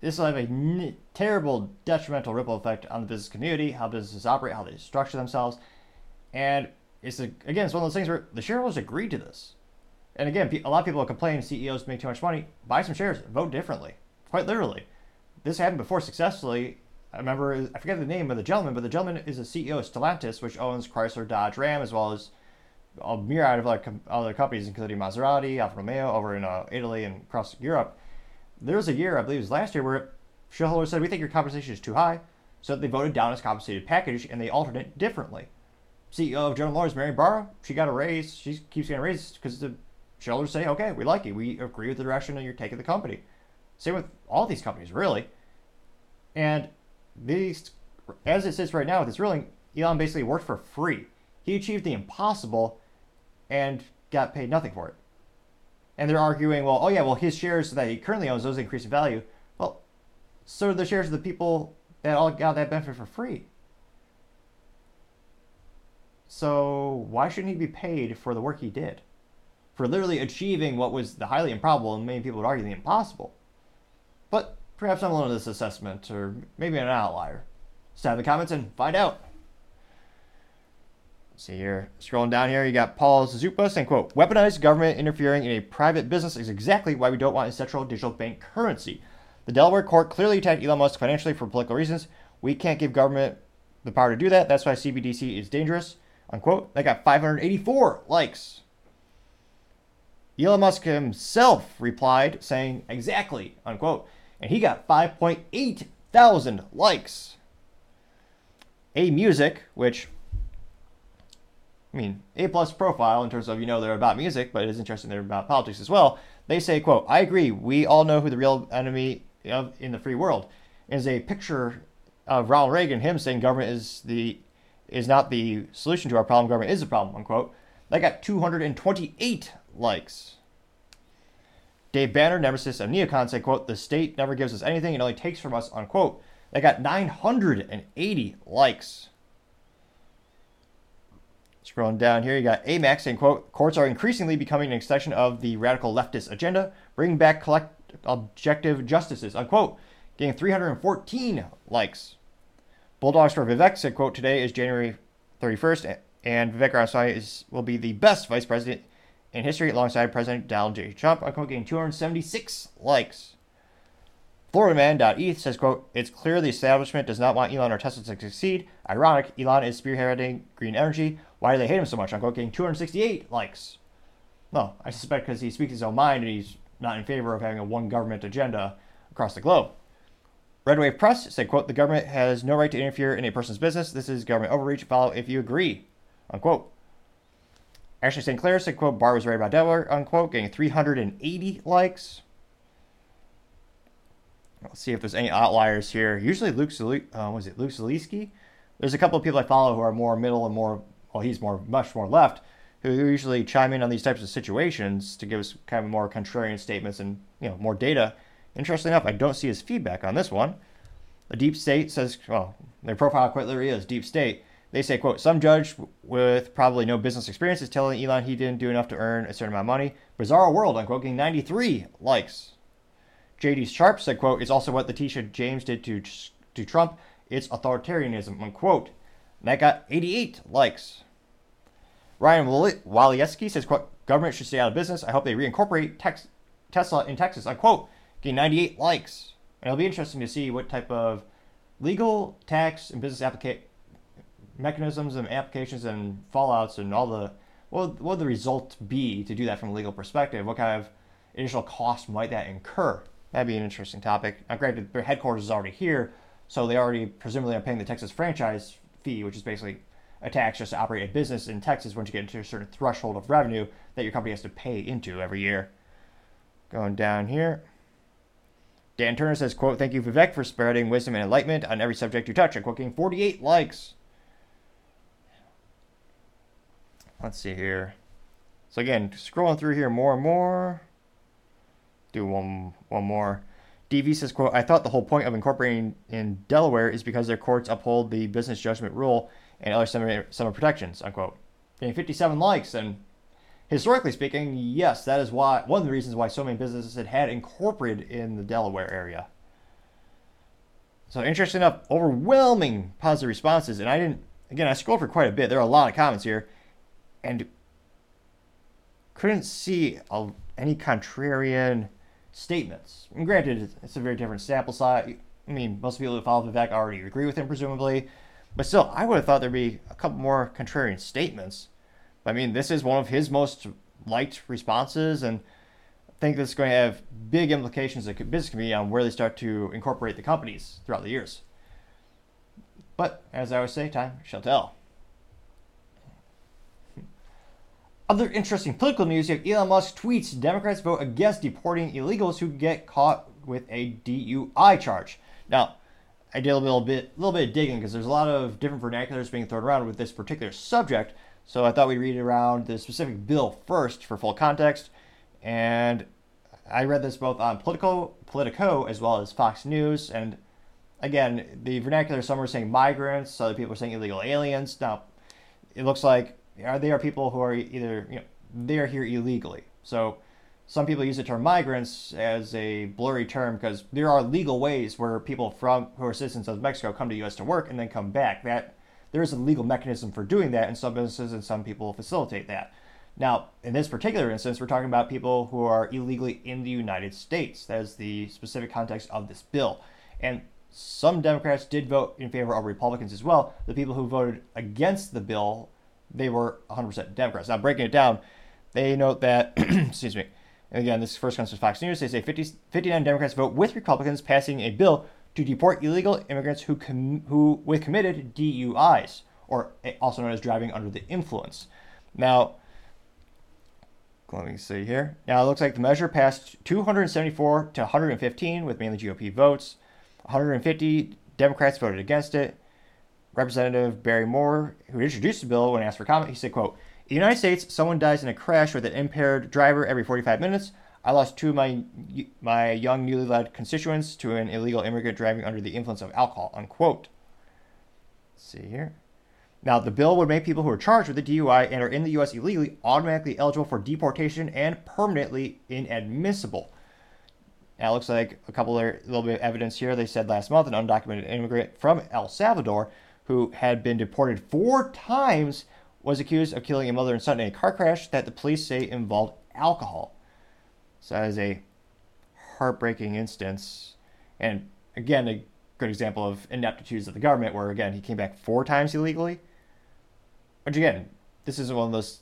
This will have a n- terrible detrimental ripple effect on the business community, how businesses operate, how they structure themselves. And it's a, again, it's one of those things where the shareholders agreed to this. And again, a lot of people complain CEOs make too much money. Buy some shares, vote differently. Quite literally. This happened before successfully. I remember, I forget the name of the gentleman, but the gentleman is a CEO of Stellantis, which owns Chrysler, Dodge, Ram, as well as a myriad of other, other companies, including Maserati, Alfa Romeo, over in uh, Italy and across Europe there was a year, I believe it was last year, where shareholders said, we think your compensation is too high. So they voted down his compensated package and they altered it differently. CEO of General Motors, Mary Barra, she got a raise. She keeps getting raises because the shareholders say, okay, we like you. We agree with the direction that you're taking the company. Same with all these companies, really. And these, as it sits right now with this ruling, Elon basically worked for free. He achieved the impossible and got paid nothing for it and they're arguing, well, oh yeah, well his shares that he currently owns those increase in value. Well, so the shares of the people that all got that benefit for free. So why shouldn't he be paid for the work he did? For literally achieving what was the highly improbable and many people would argue the impossible. But perhaps I'm alone in this assessment, or maybe an outlier. Stay in the comments and find out. See here, scrolling down here, you got Paul Zupa saying, quote, weaponized government interfering in a private business is exactly why we don't want a central digital bank currency. The Delaware court clearly attacked Elon Musk financially for political reasons. We can't give government the power to do that. That's why CBDC is dangerous. Unquote. They got 584 likes. Elon Musk himself replied saying exactly, unquote. And he got 5.8 thousand likes. A Music, which I mean, A plus profile in terms of you know they're about music, but it is interesting they're about politics as well. They say, "quote I agree. We all know who the real enemy of in the free world is." A picture of Ronald Reagan, him saying government is the is not the solution to our problem. Government is the problem. Unquote. They got 228 likes. Dave Banner, nemesis of neocon, said, "quote The state never gives us anything; it only takes from us." Unquote. They got 980 likes. Scrolling down here, you got Amex saying, quote, courts are increasingly becoming an extension of the radical leftist agenda. Bring back collect objective justices, unquote. Getting 314 likes. Bulldogs for Vivek said, quote, today is January 31st, and Vivek Ramaswamy is, will be the best vice president in history alongside President Donald J. Trump, unquote, getting 276 likes. FloridaMan.eth says, quote, It's clear the establishment does not want Elon or Tesla to succeed. Ironic, Elon is spearheading green energy. Why do they hate him so much? Unquote, getting 268 likes. Well, I suspect because he speaks his own mind and he's not in favor of having a one government agenda across the globe. Red Wave Press said, quote, the government has no right to interfere in a person's business. This is government overreach. Follow if you agree, unquote. Ashley St. Clair said, quote, Barr was right about Delaware, unquote, getting 380 likes. Let's see if there's any outliers here. Usually Luke, uh, was it Luke Zaleski? There's a couple of people I follow who are more middle and more, well, he's more, much more left, who usually chime in on these types of situations to give us kind of more contrarian statements and, you know, more data. Interestingly enough, I don't see his feedback on this one. The Deep State says, well, their profile quite literally is Deep State. They say, quote, some judge with probably no business experience is telling Elon he didn't do enough to earn a certain amount of money. Bizarre world, unquote, getting 93 likes. J.D. Sharp said, quote, it's also what Letitia James did to, to Trump. It's authoritarianism, unquote. And that got 88 likes. Ryan Walieski says, quote, government should stay out of business. I hope they reincorporate tex- Tesla in Texas, unquote. Getting 98 likes. And it'll be interesting to see what type of legal, tax, and business applica- mechanisms and applications and fallouts and all the what what the result be to do that from a legal perspective? What kind of additional cost might that incur? That'd be an interesting topic. Now, granted, their headquarters is already here, so they already presumably are paying the Texas franchise fee, which is basically a tax just to operate a business in Texas once you get into a certain threshold of revenue that your company has to pay into every year. Going down here. Dan Turner says, quote, thank you, Vivek, for spreading wisdom and enlightenment on every subject you touch. And quoting 48 likes. Let's see here. So again, scrolling through here more and more do one one more. DV says, quote, I thought the whole point of incorporating in Delaware is because their courts uphold the business judgment rule and other similar, protections, unquote. Getting 57 likes, and historically speaking, yes, that is why one of the reasons why so many businesses had had incorporated in the Delaware area. So interesting enough, overwhelming positive responses, and I didn't again I scrolled for quite a bit. There are a lot of comments here, and couldn't see a, any contrarian statements. And granted, it's a very different sample size. I mean, most people who follow Vivek already agree with him, presumably. But still, I would have thought there'd be a couple more contrarian statements. I mean, this is one of his most liked responses, and I think this is going to have big implications as a business community on where they start to incorporate the companies throughout the years. But as I always say, time shall tell. Other interesting political news Elon Musk tweets Democrats vote against deporting illegals who get caught with a DUI charge. Now, I did a little bit, little bit of digging because there's a lot of different vernaculars being thrown around with this particular subject. So I thought we'd read around the specific bill first for full context. And I read this both on Politico, Politico as well as Fox News. And again, the vernacular, some are saying migrants, other people are saying illegal aliens. Now, it looks like are they are people who are either you know they are here illegally. So some people use the term migrants as a blurry term because there are legal ways where people from who are citizens of Mexico come to the U.S. to work and then come back. That there is a legal mechanism for doing that, and some businesses and some people facilitate that. Now, in this particular instance, we're talking about people who are illegally in the United States. That is the specific context of this bill. And some Democrats did vote in favor of Republicans as well. The people who voted against the bill they were 100% Democrats. Now, breaking it down, they note that, excuse me, again, this first comes from Fox News. They say 50, 59 Democrats vote with Republicans passing a bill to deport illegal immigrants who com- who with committed DUIs, or eh, also known as driving under the influence. Now, let me see here. Now, it looks like the measure passed 274 to 115 with mainly GOP votes. 150 Democrats voted against it. Representative Barry Moore, who introduced the bill, when asked for comment, he said, quote, In the United States, someone dies in a crash with an impaired driver every 45 minutes. I lost two of my, my young newly led constituents to an illegal immigrant driving under the influence of alcohol, unquote. Let's see here. Now, the bill would make people who are charged with a DUI and are in the U.S. illegally automatically eligible for deportation and permanently inadmissible. Now, it looks like a couple of little bit of evidence here. They said last month an undocumented immigrant from El Salvador who had been deported four times, was accused of killing a mother and son in a car crash that the police say involved alcohol. So that is a heartbreaking instance. And again, a good example of ineptitudes of the government, where again he came back four times illegally. Which again, this is one of those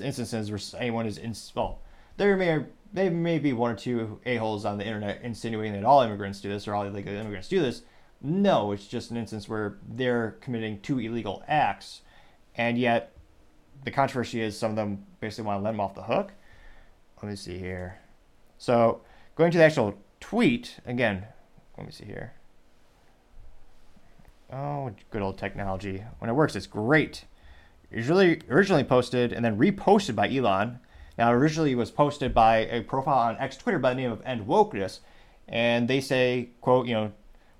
instances where anyone is in well, there may there may be one or two a holes on the internet insinuating that all immigrants do this or all illegal immigrants do this. No, it's just an instance where they're committing two illegal acts, and yet the controversy is some of them basically want to let them off the hook. Let me see here. So going to the actual tweet again. Let me see here. Oh, good old technology. When it works, it's great. Usually originally posted and then reposted by Elon. Now, originally was posted by a profile on X Twitter by the name of End Wokeness, and they say, "quote You know,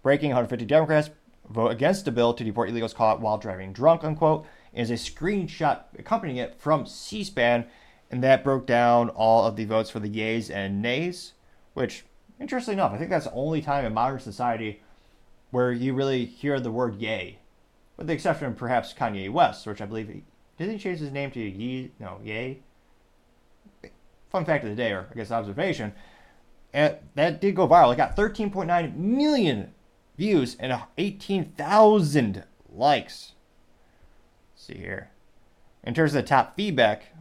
breaking 150 Democrats vote against a bill to deport illegals caught while driving drunk." Unquote. Is a screenshot accompanying it from C-SPAN, and that broke down all of the votes for the yeas and nays. Which, interestingly enough, I think that's the only time in modern society where you really hear the word yay, with the exception of perhaps Kanye West, which I believe he didn't he change his name to Ye no Yay. Fun fact of the day, or I guess observation, and that did go viral. It got 13.9 million views and 18,000 likes. Let's see here. In terms of the top feedback,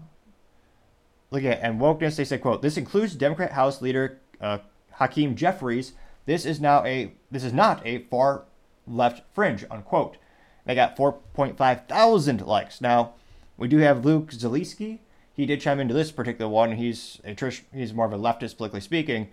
look at End Wokeness. They said, "quote This includes Democrat House Leader uh, Hakeem Jeffries, this is now a this is not a far left fringe, unquote. They got 4.5 thousand likes. Now, we do have Luke Zaleski. He did chime into this particular one. He's a trish, he's more of a leftist, politically speaking,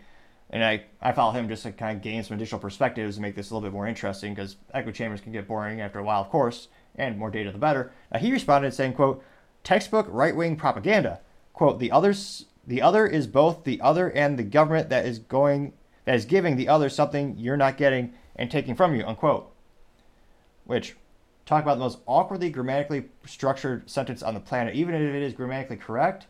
and I, I follow him just to kind of gain some additional perspectives and make this a little bit more interesting because echo chambers can get boring after a while, of course, and more data the better. Now, he responded saying, "quote Textbook right-wing propaganda. Quote The others the other is both the other and the government that is going that is giving the other something you're not getting and taking from you, unquote. Which, talk about the most awkwardly grammatically structured sentence on the planet, even if it is grammatically correct.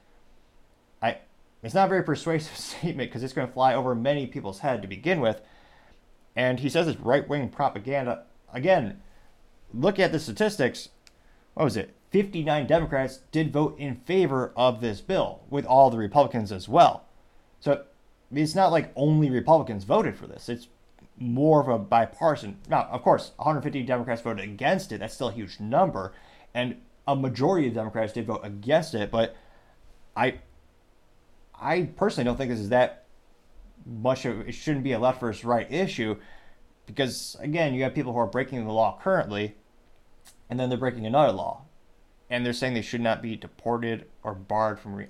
I, it's not a very persuasive statement because it's going to fly over many people's head to begin with. And he says it's right wing propaganda. Again, look at the statistics. What was it? 59 Democrats did vote in favor of this bill, with all the Republicans as well. So it's not like only Republicans voted for this. It's more of a bipartisan. Now, of course, 150 Democrats voted against it. That's still a huge number, and a majority of Democrats did vote against it. But I, I personally don't think this is that much of. It shouldn't be a left versus right issue, because again, you have people who are breaking the law currently, and then they're breaking another law, and they're saying they should not be deported or barred from. Re-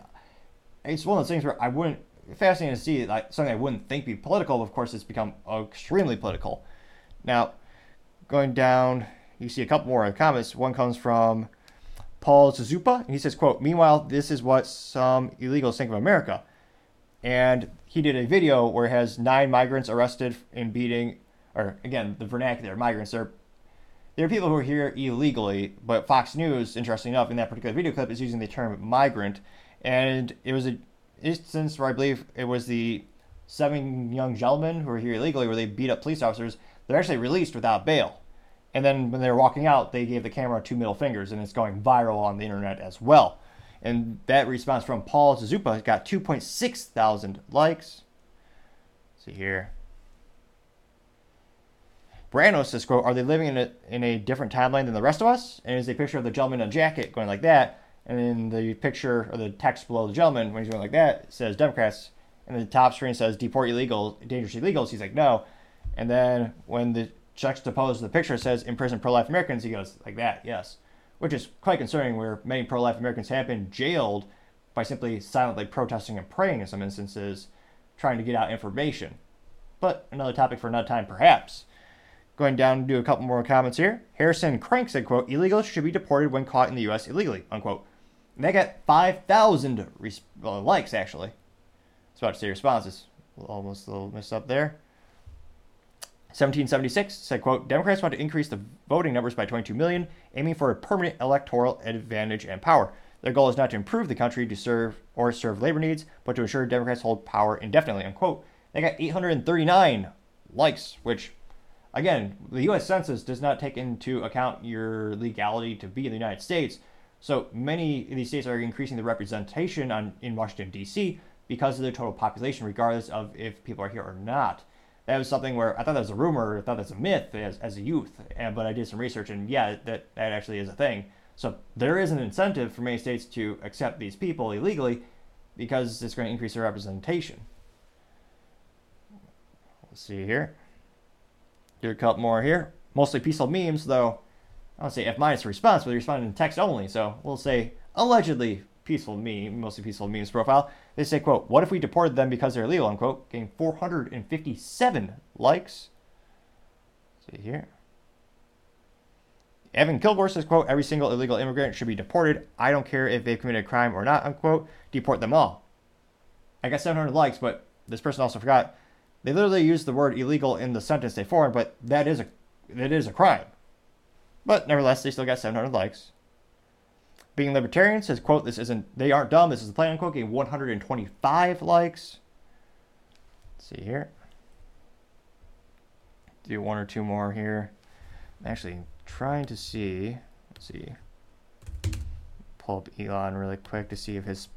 it's one of those things where I wouldn't fascinating to see like something I wouldn't think be political. Of course, it's become extremely political. Now, going down, you see a couple more comments. One comes from Paul Zazupa, and he says, "quote Meanwhile, this is what some illegals think of America." And he did a video where it has nine migrants arrested in beating, or again, the vernacular migrants. They're there are people who are here illegally, but Fox News, interesting enough, in that particular video clip, is using the term migrant, and it was a instance where I believe it was the seven young gentlemen who were here illegally, where they beat up police officers. They're actually released without bail. And then when they were walking out, they gave the camera two middle fingers, and it's going viral on the internet as well. And that response from Paul Suzupa got 2.6 thousand likes. Let's see here. Brano says, quote, Are they living in a, in a different timeline than the rest of us? And is a picture of the gentleman in a jacket going like that. And then the picture or the text below the gentleman, when he's going like that, says Democrats. And the top screen says deport illegal, dangerous illegals. He's like, no. And then when the juxtaposed the picture says imprison pro-life Americans, he goes like that, yes. Which is quite concerning where many pro-life Americans have been jailed by simply silently protesting and praying in some instances, trying to get out information. But another topic for another time, perhaps. Going down to do a couple more comments here. Harrison Crank said, quote, illegals should be deported when caught in the U.S. illegally, unquote. And they got 5,000 res- well, likes, actually. I was about to say responses. Almost a little messed up there. 1776 said, quote, Democrats want to increase the voting numbers by 22 million, aiming for a permanent electoral advantage and power. Their goal is not to improve the country to serve or serve labor needs, but to ensure Democrats hold power indefinitely, unquote. They got 839 likes, which, again, the U.S. Census does not take into account your legality to be in the United States. So many of these states are increasing the representation on, in Washington, D.C. because of their total population, regardless of if people are here or not. that was something where I thought that was a rumor, I thought that's a myth as, as a youth. And, but I did some research, and yeah, that, that actually is a thing. So there is an incentive for many states to accept these people illegally because it's going to increase their representation. Let's see here. Do a couple more here. Mostly peaceful memes, though. I don't say F minus response, but they responded in text only. So we'll say allegedly peaceful meme, mostly peaceful memes profile. They say, quote, what if we deported them because they're illegal, unquote, getting 457 likes. Let's see here. Evan Kilgore says, quote, every single illegal immigrant should be deported. I don't care if they've committed a crime or not, unquote. Deport them all. I got 700 likes, but this person also forgot. They literally used the word illegal in the sentence they formed, but that is a that is a crime. But nevertheless, they still got 700 likes. Being libertarian says, quote, this isn't, they aren't dumb, this is the plan, unquote, getting 125 likes. Let's see here. Do one or two more here. I'm actually trying to see, let's see, pull up Elon really quick to see if his,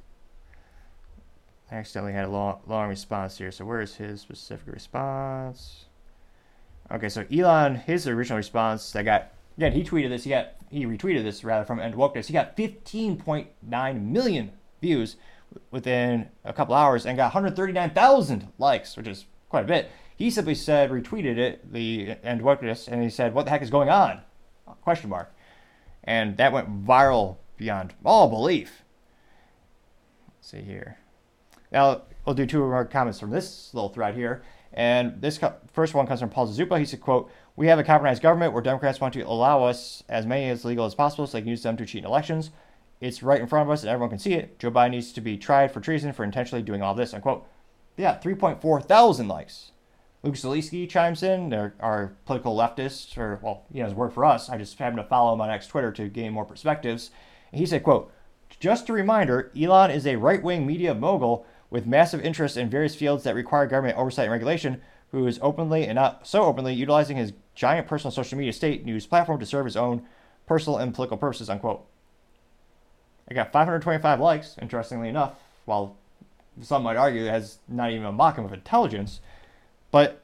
I accidentally had a long, long response here. So where is his specific response? Okay, so Elon, his original response that got again, he tweeted this. He got he retweeted this rather from End Wokeness. He got 15.9 million views within a couple hours and got 139,000 likes, which is quite a bit. He simply said retweeted it, the End Wokeness, and he said, "What the heck is going on?" Question mark, and that went viral beyond all belief. Let's see here. Now we'll do two more comments from this little thread here. And this co- first one comes from Paul Zazupa. He said, quote, we have a compromised government where Democrats want to allow us as many as legal as possible so they can use them to cheat in elections. It's right in front of us and everyone can see it. Joe Biden needs to be tried for treason for intentionally doing all this, unquote. Yeah, 3.4 thousand likes. Luke Zaleski chimes in, They're our political leftist, or, well, he has work for us. I just happen to follow him on X Twitter to gain more perspectives. And he said, quote, just a reminder, Elon is a right-wing media mogul with massive interest in various fields that require government oversight and regulation, who is openly and not so openly utilizing his giant personal social media state news platform to serve his own personal and political purposes, unquote. I got 525 likes, interestingly enough, while some might argue it has not even a modicum of intelligence. But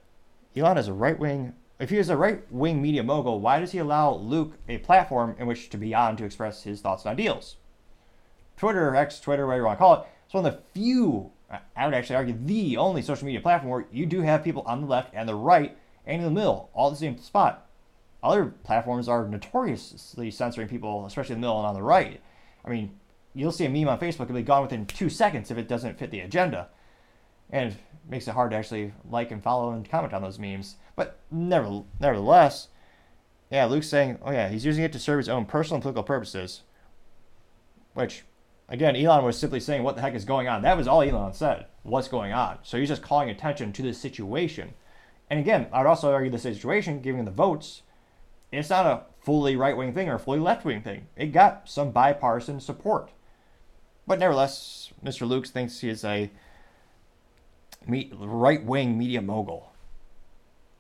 Elon is a right wing. If he is a right wing media mogul, why does he allow Luke a platform in which to be on to express his thoughts and ideals? Twitter, X, Twitter, whatever you want to call it, it's one of the few, I would actually argue, the only social media platform where you do have people on the left and the right and in the middle, all the same spot. Other platforms are notoriously censoring people, especially in the middle and on the right. I mean, you'll see a meme on Facebook, it'll be gone within two seconds if it doesn't fit the agenda. And it makes it hard to actually like and follow and comment on those memes. But never, nevertheless, yeah, Luke's saying, oh yeah, he's using it to serve his own personal and political purposes. Which, again, Elon was simply saying, what the heck is going on? That was all Elon said. What's going on? So he's just calling attention to this situation. And again, I would also argue the situation, giving the votes, it's not a fully right wing thing or fully left wing thing. It got some bipartisan support. But nevertheless, Mr. Lukes thinks he is a right wing media mogul.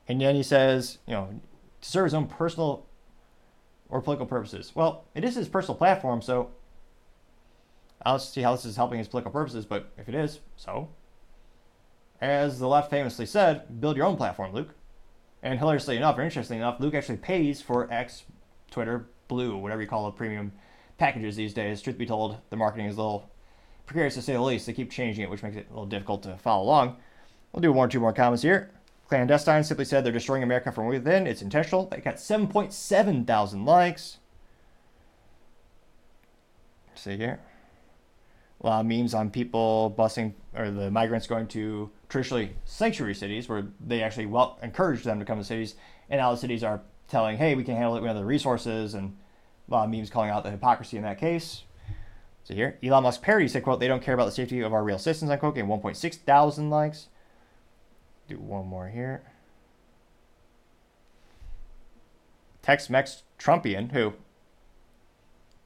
And then he says, you know, to serve his own personal or political purposes. Well, it is his personal platform, so I'll see how this is helping his political purposes, but if it is, so. As the left famously said, build your own platform, Luke. And hilariously enough, or interestingly enough, Luke actually pays for X, Twitter, Blue, whatever you call the premium packages these days. Truth be told, the marketing is a little precarious to say the least. They keep changing it, which makes it a little difficult to follow along. We'll do one or two more comments here. Clandestine simply said they're destroying America from within. It's intentional. They got 7.7 thousand likes. see here. A lot of memes on people busing or the migrants going to traditionally sanctuary cities where they actually well encourage them to come to cities, and now the cities are telling, "Hey, we can handle it. We have the resources," and a lot of memes calling out the hypocrisy in that case. So here, Elon Musk parody said, "quote They don't care about the safety of our real citizens." Unquote. Getting 1.6 thousand likes. Do one more here. Tex-Mex Trumpian, who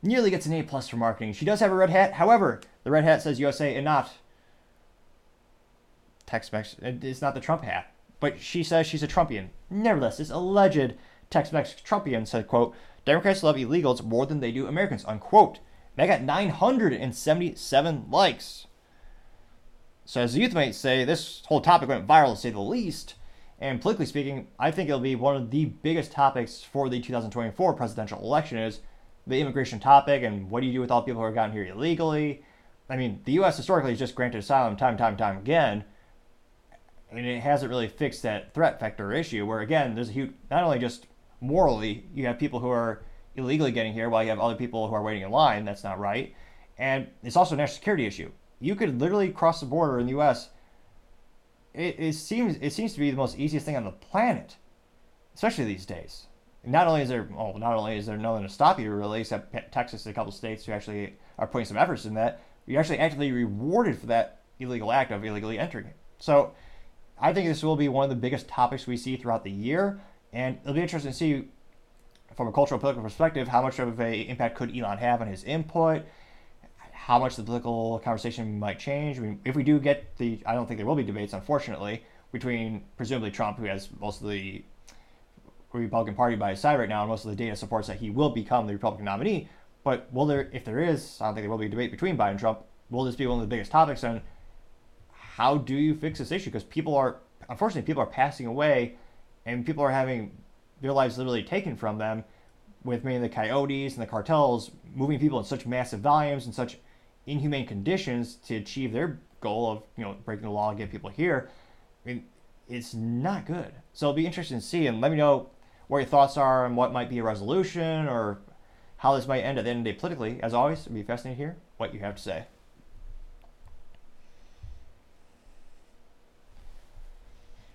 nearly gets an A plus for marketing. She does have a red hat. However, the red hat says USA and not Tex-Mex. Uh, it's not the Trump hat, but she says she's a Trumpian. Nevertheless, this alleged Tex-Mex Trumpian said, "quote Democrats love illegals more than they do Americans." Unquote. That got 977 likes. So as the youth might say, this whole topic went viral to say the least. And politically speaking, I think it'll be one of the biggest topics for the 2024 presidential election is the immigration topic and what do you do with all the people who are gotten here illegally. I mean, the U.S. historically has just granted asylum time, time, time again, and it hasn't really fixed that threat factor issue. Where again, there's a huge not only just morally, you have people who are illegally getting here while you have other people who are waiting in line. That's not right, and it's also a national security issue. You could literally cross the border in the U.S. It, it seems it seems to be the most easiest thing on the planet, especially these days not only is there well, not only is there nothing to stop you really, except Texas and a couple states who actually are putting some efforts in that, you're actually actively rewarded for that illegal act of illegally entering it. So I think this will be one of the biggest topics we see throughout the year, and it'll be interesting to see from a cultural political perspective how much of a impact could Elon have on his input, how much the political conversation might change. I mean, if we do get the, I don't think there will be debates, unfortunately, between presumably Trump, who has most of the Republican Party by his side right now, and most of the data supports that he will become the Republican nominee. But will there, if there is, I don't think there will be a debate between Biden and Trump. Will this be one of the biggest topics? And how do you fix this issue? Because people are, unfortunately, people are passing away, and people are having their lives literally taken from them, with mainly the coyotes and the cartels moving people in such massive volumes and such inhumane conditions to achieve their goal of you know breaking the law and getting people here. I mean, it's not good. So it'll be interesting to see, and let me know what your thoughts are and what might be a resolution or how this might end at the end of the day politically. As always, it'd be fascinating to hear what you have to say.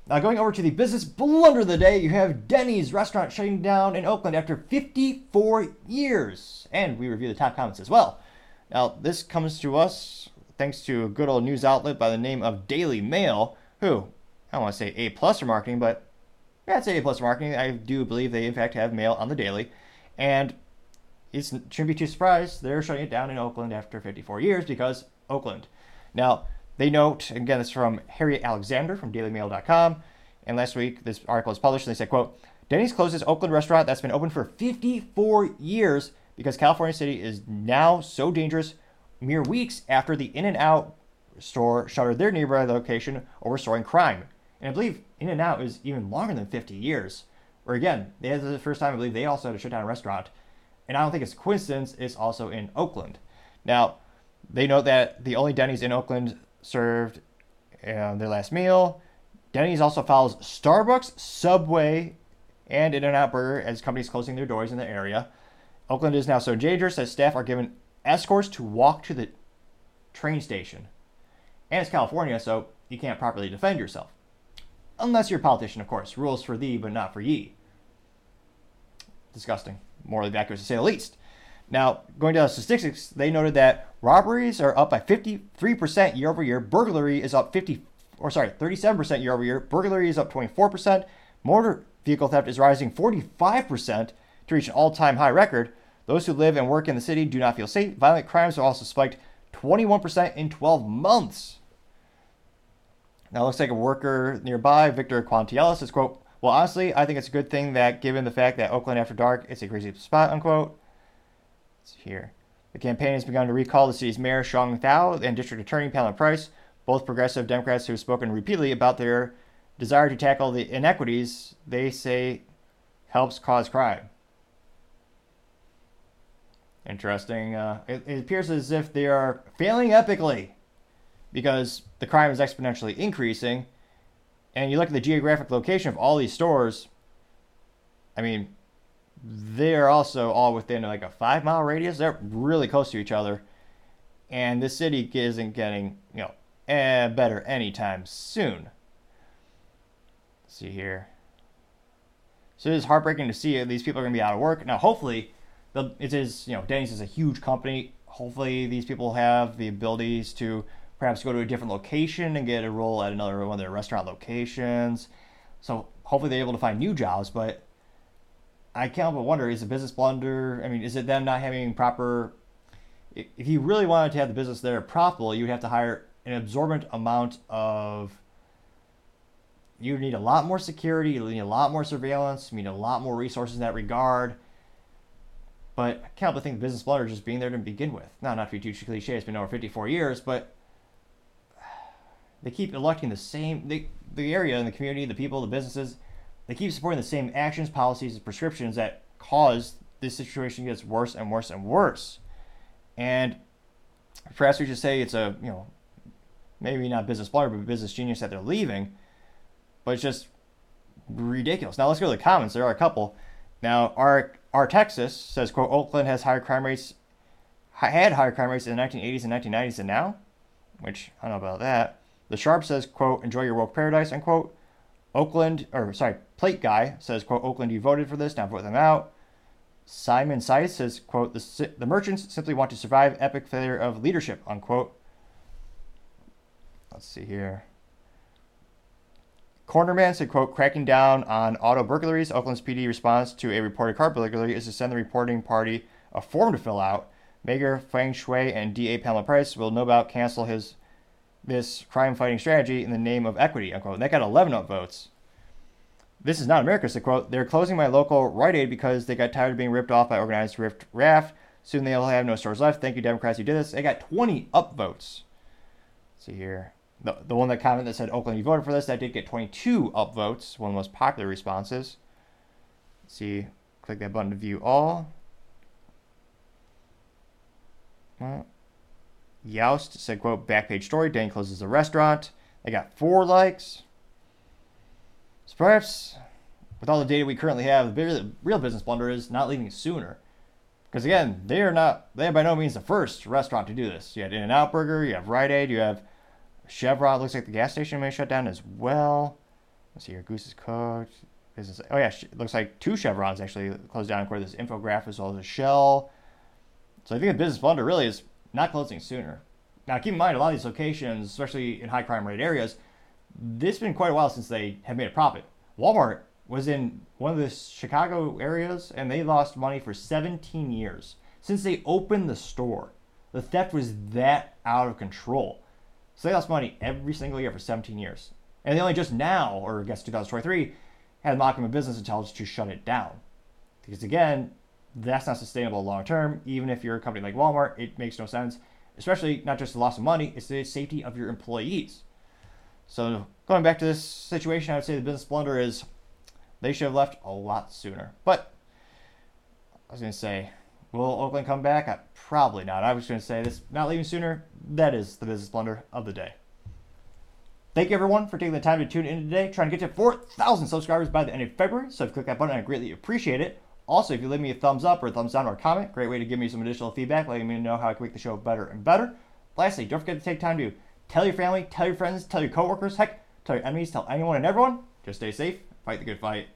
Now, going over to the business blunder of the day, you have Denny's restaurant shutting down in Oakland after 54 years. And we review the top comments as well. Now, this comes to us thanks to a good old news outlet by the name of Daily Mail, who, I don't want to say A plus for marketing, but yeah, it's A plus marketing. I do believe they in fact have mail on the daily, and it shouldn't be too surprised they're shutting it down in Oakland after 54 years because Oakland. Now they note again this is from Harriet Alexander from DailyMail.com, and last week this article was published. and They said, "quote Denny's closes Oakland restaurant that's been open for 54 years because California City is now so dangerous." Mere weeks after the In-N-Out store shuttered their nearby location over soaring crime. And I believe In-N-Out is even longer than 50 years. Or again, this is the first time I believe they also had to shut down a restaurant. And I don't think it's a coincidence, it's also in Oakland. Now, they note that the only Denny's in Oakland served uh, their last meal. Denny's also follows Starbucks, Subway, and In-N-Out Burger as companies closing their doors in the area. Oakland is now so dangerous that staff are given escorts to walk to the train station. And it's California, so you can't properly defend yourself unless you're a politician, of course. Rules for thee, but not for ye. Disgusting. Morally vacuous to say the least. Now, going to statistics, they noted that robberies are up by 53% year over year. Burglary is up 50, or sorry, 37% year over year. Burglary is up 24%. Motor vehicle theft is rising 45% to reach an all-time high record. Those who live and work in the city do not feel safe. Violent crimes have also spiked 21% in 12 months. Now, it looks like a worker nearby, Victor Quantiello, says, quote, well, honestly, I think it's a good thing that given the fact that Oakland after dark is a crazy spot, unquote. It's here. The campaign has begun to recall the city's mayor, Sheng Thao, and district attorney, Pamela Price, both progressive Democrats who have spoken repeatedly about their desire to tackle the inequities they say helps cause crime. Interesting. Uh, it, it appears as if they are failing epically because the crime is exponentially increasing. And you look at the geographic location of all these stores, I mean, they're also all within like a five mile radius. They're really close to each other. And this city isn't getting, you know, eh, better anytime soon. Let's see here. So it is heartbreaking to see these people are going to be out of work. Now, hopefully, it is, you know, Denny's is a huge company. Hopefully, these people have the abilities to perhaps go to a different location and get a role at another one of their restaurant locations. So hopefully they're able to find new jobs. But I can't but wonder: is a business blunder? I mean, is it them not having proper? If you really wanted to have the business there profitable, you would have to hire an absorbent amount of. You need a lot more security. You need a lot more surveillance. You need a lot more resources in that regard. But I can't but think business blunder just being there to begin with. Now, not to be too cliche, it's been over 54 years, but they keep electing the same the, the area and the community, the people, the businesses, they keep supporting the same actions, policies, and prescriptions that cause this situation gets worse and worse and worse. And perhaps we should say it's a, you know, maybe not business blunder, but business genius that they're leaving. But it's just ridiculous. Now let's go to the comments. There are a couple. Now, our our Texas says, quote, Oakland has higher crime rates, had higher crime rates in the 1980s and 1990s than now, which I don't know about that. The Sharp says, quote, enjoy your woke paradise, unquote. Oakland, or sorry, Plate Guy says, quote, Oakland, you voted for this, now vote them out. Simon Seiss says, quote, the, the merchants simply want to survive epic failure of leadership, unquote. Let's see here. Cornerman said, quote, cracking down on auto burglaries. Oakland's PD response to a reported car burglary is to send the reporting party a form to fill out. Mayor Feng Shui and DA Pamela Price will no doubt cancel his this crime fighting strategy in the name of equity, unquote. And that got 11 votes. This is not America, said, quote, they're closing my local Rite Aid because they got tired of being ripped off by organized rift raft. Soon they'll have no stores left. Thank you, Democrats, who did this. They got 20 upvotes. See here the, the one that commented that said Oakland, you voted for this, that did get 22 upvotes, one of the most popular responses. Let's see, click that button to view all. Well, Youst said, quote, backpage story, Dan closes the restaurant. They got four likes. So perhaps, with all the data we currently have, the real business blunder is not leaving sooner. Because again, they are not, they are by no means the first restaurant to do this. You had In-N-Out Burger, you have Rite Aid, you have Chevron looks like the gas station may shut down as well. Let's see here. Goose is cooked. Business. Oh yeah, looks like two Chevrons actually closed down according to this infograph as well as a Shell. So I think the business blunder really is not closing sooner. Now keep in mind a lot of these locations, especially in high crime rate areas, this has been quite a while since they have made a profit. Walmart was in one of the Chicago areas and they lost money for 17 years since they opened the store. The theft was that out of control. So they lost money every single year for 17 years. And they only just now, or I guess 2023, had the Mockham Business Intelligence to shut it down. Because again, that's not sustainable long term. Even if you're a company like Walmart, it makes no sense. Especially not just the loss of money, it's the safety of your employees. So going back to this situation, I would say the business blunder is they should have left a lot sooner. But I was going to say, will Oakland come back? I, probably not. I was going to say this not leaving sooner that is the business blunder of the day. Thank you everyone for taking the time to tune in today. Trying to get to 4,000 subscribers by the end of February. So if you click that button, I greatly appreciate it. Also, if you leave me a thumbs up or a thumbs down or a comment, great way to give me some additional feedback, letting me know how I can make the show better and better. Lastly, don't forget to take time to tell your family, tell your friends, tell your coworkers, heck, tell your enemies, tell anyone and everyone. Just stay safe, fight the good fight.